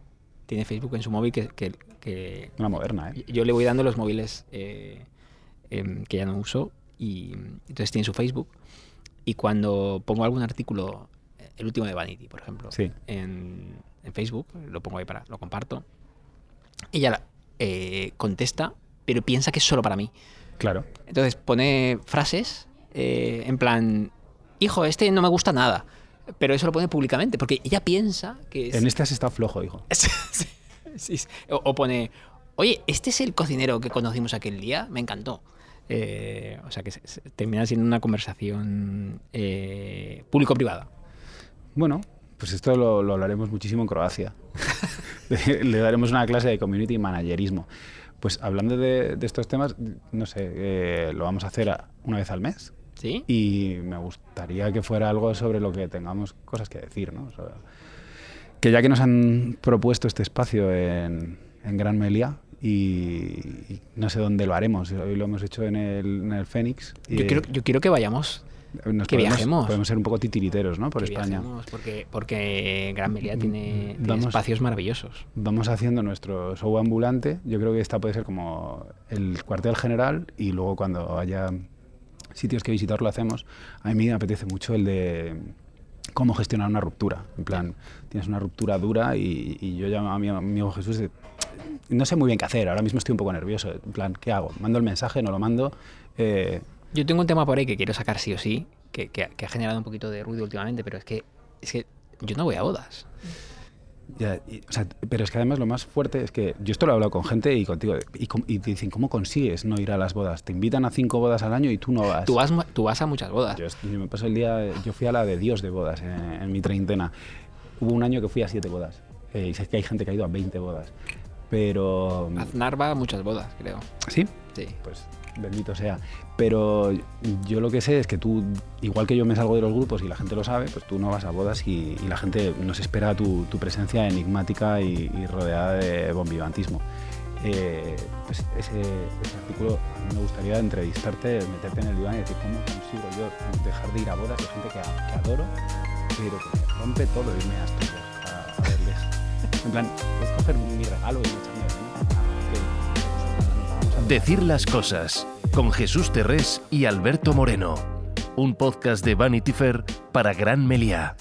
Tiene Facebook en su móvil que, que- que- Una moderna, ¿eh? yo le voy dando los móviles eh, em, que ya no uso y entonces tiene su Facebook y cuando pongo algún artículo, eh, el último de Vanity, por ejemplo, Sí. en, en Facebook, lo pongo ahí para, lo comparto, ella la- eh, contesta, pero piensa que es solo para mí. Claro. Entonces pone frases eh, en plan, hijo, este no me gusta nada. Pero eso lo pone públicamente, porque ella piensa que es... En este has estado flojo, hijo. [laughs] Sí, sí, sí. O, o pone, oye, ¿este es el cocinero que conocimos aquel día? Me encantó. Eh, o sea que se- se- termina siendo una conversación eh, público-privada. Bueno, pues esto lo, lo hablaremos muchísimo en Croacia. Le, [laughs] le daremos una clase de community managerismo. Pues hablando de, de estos temas, no sé, eh, lo vamos a hacer a- una vez al mes. ¿Sí? Y me gustaría que fuera algo sobre lo que tengamos cosas que decir, ¿no? O sea, que ya que nos han propuesto este espacio en, en Gran Melia y, no sé dónde lo haremos, hoy lo hemos hecho en el, en el Fénix. y, Yo quiero, yo quiero que vayamos. nos que podemos, viajemos. Podemos ser un poco titiriteros, ¿no? Por que España. viajemos, porque, porque Gran Melilla tiene, tiene Vamos- espacios maravillosos. Vamos haciendo nuestro show ambulante. Yo creo que esta puede ser como el cuartel general y luego cuando haya sitios que visitar lo hacemos. A mí me apetece mucho el de cómo gestionar una ruptura. En plan, tienes una ruptura dura y, y yo llamo a mi amigo Jesús de, no sé muy bien qué hacer, ahora mismo estoy un poco nervioso. En plan, ¿qué hago? ¿Mando el mensaje? ¿No lo mando? Eh, Yo tengo un tema por ahí que quiero sacar sí o sí, que, que que ha generado un poquito de ruido últimamente, pero es que, es que yo no voy a bodas. Ya, y- o sea, pero es que además lo más fuerte es que yo esto lo he hablado con gente y contigo y, y te dicen, ¿cómo consigues no ir a las bodas? Te invitan a cinco bodas al año y tú no vas. Tú vas, tú vas a muchas bodas. Yo, yo me paso el día, yo fui a la de Dios de bodas en, en mi treintena. Hubo un año que fui a siete bodas. Eh, y sé que hay gente que ha ido a 20 bodas. Pero... Aznar va a muchas bodas, creo. ¿Sí? Sí. Pues bendito sea. Pero yo lo que sé es que tú, igual que yo me salgo de los grupos y la gente lo sabe, pues tú no vas a bodas y, y la gente nos espera tu, presencia enigmática y, y rodeada de bombivantismo. Eh, pues ese, artículo a mí me gustaría entrevistarte, meterte en el diván y decir cómo consigo yo dejar de ir a bodas de gente que, adoro, pero que me rompe todo irme a Asturias a, a verles. En plan, puedes coger mi regalo y echarme de menos? Que- vamos a- Decir las cosas con Jesús Terrés y Alberto Moreno. Un podcast de Vanity Fair para Gran Meliá.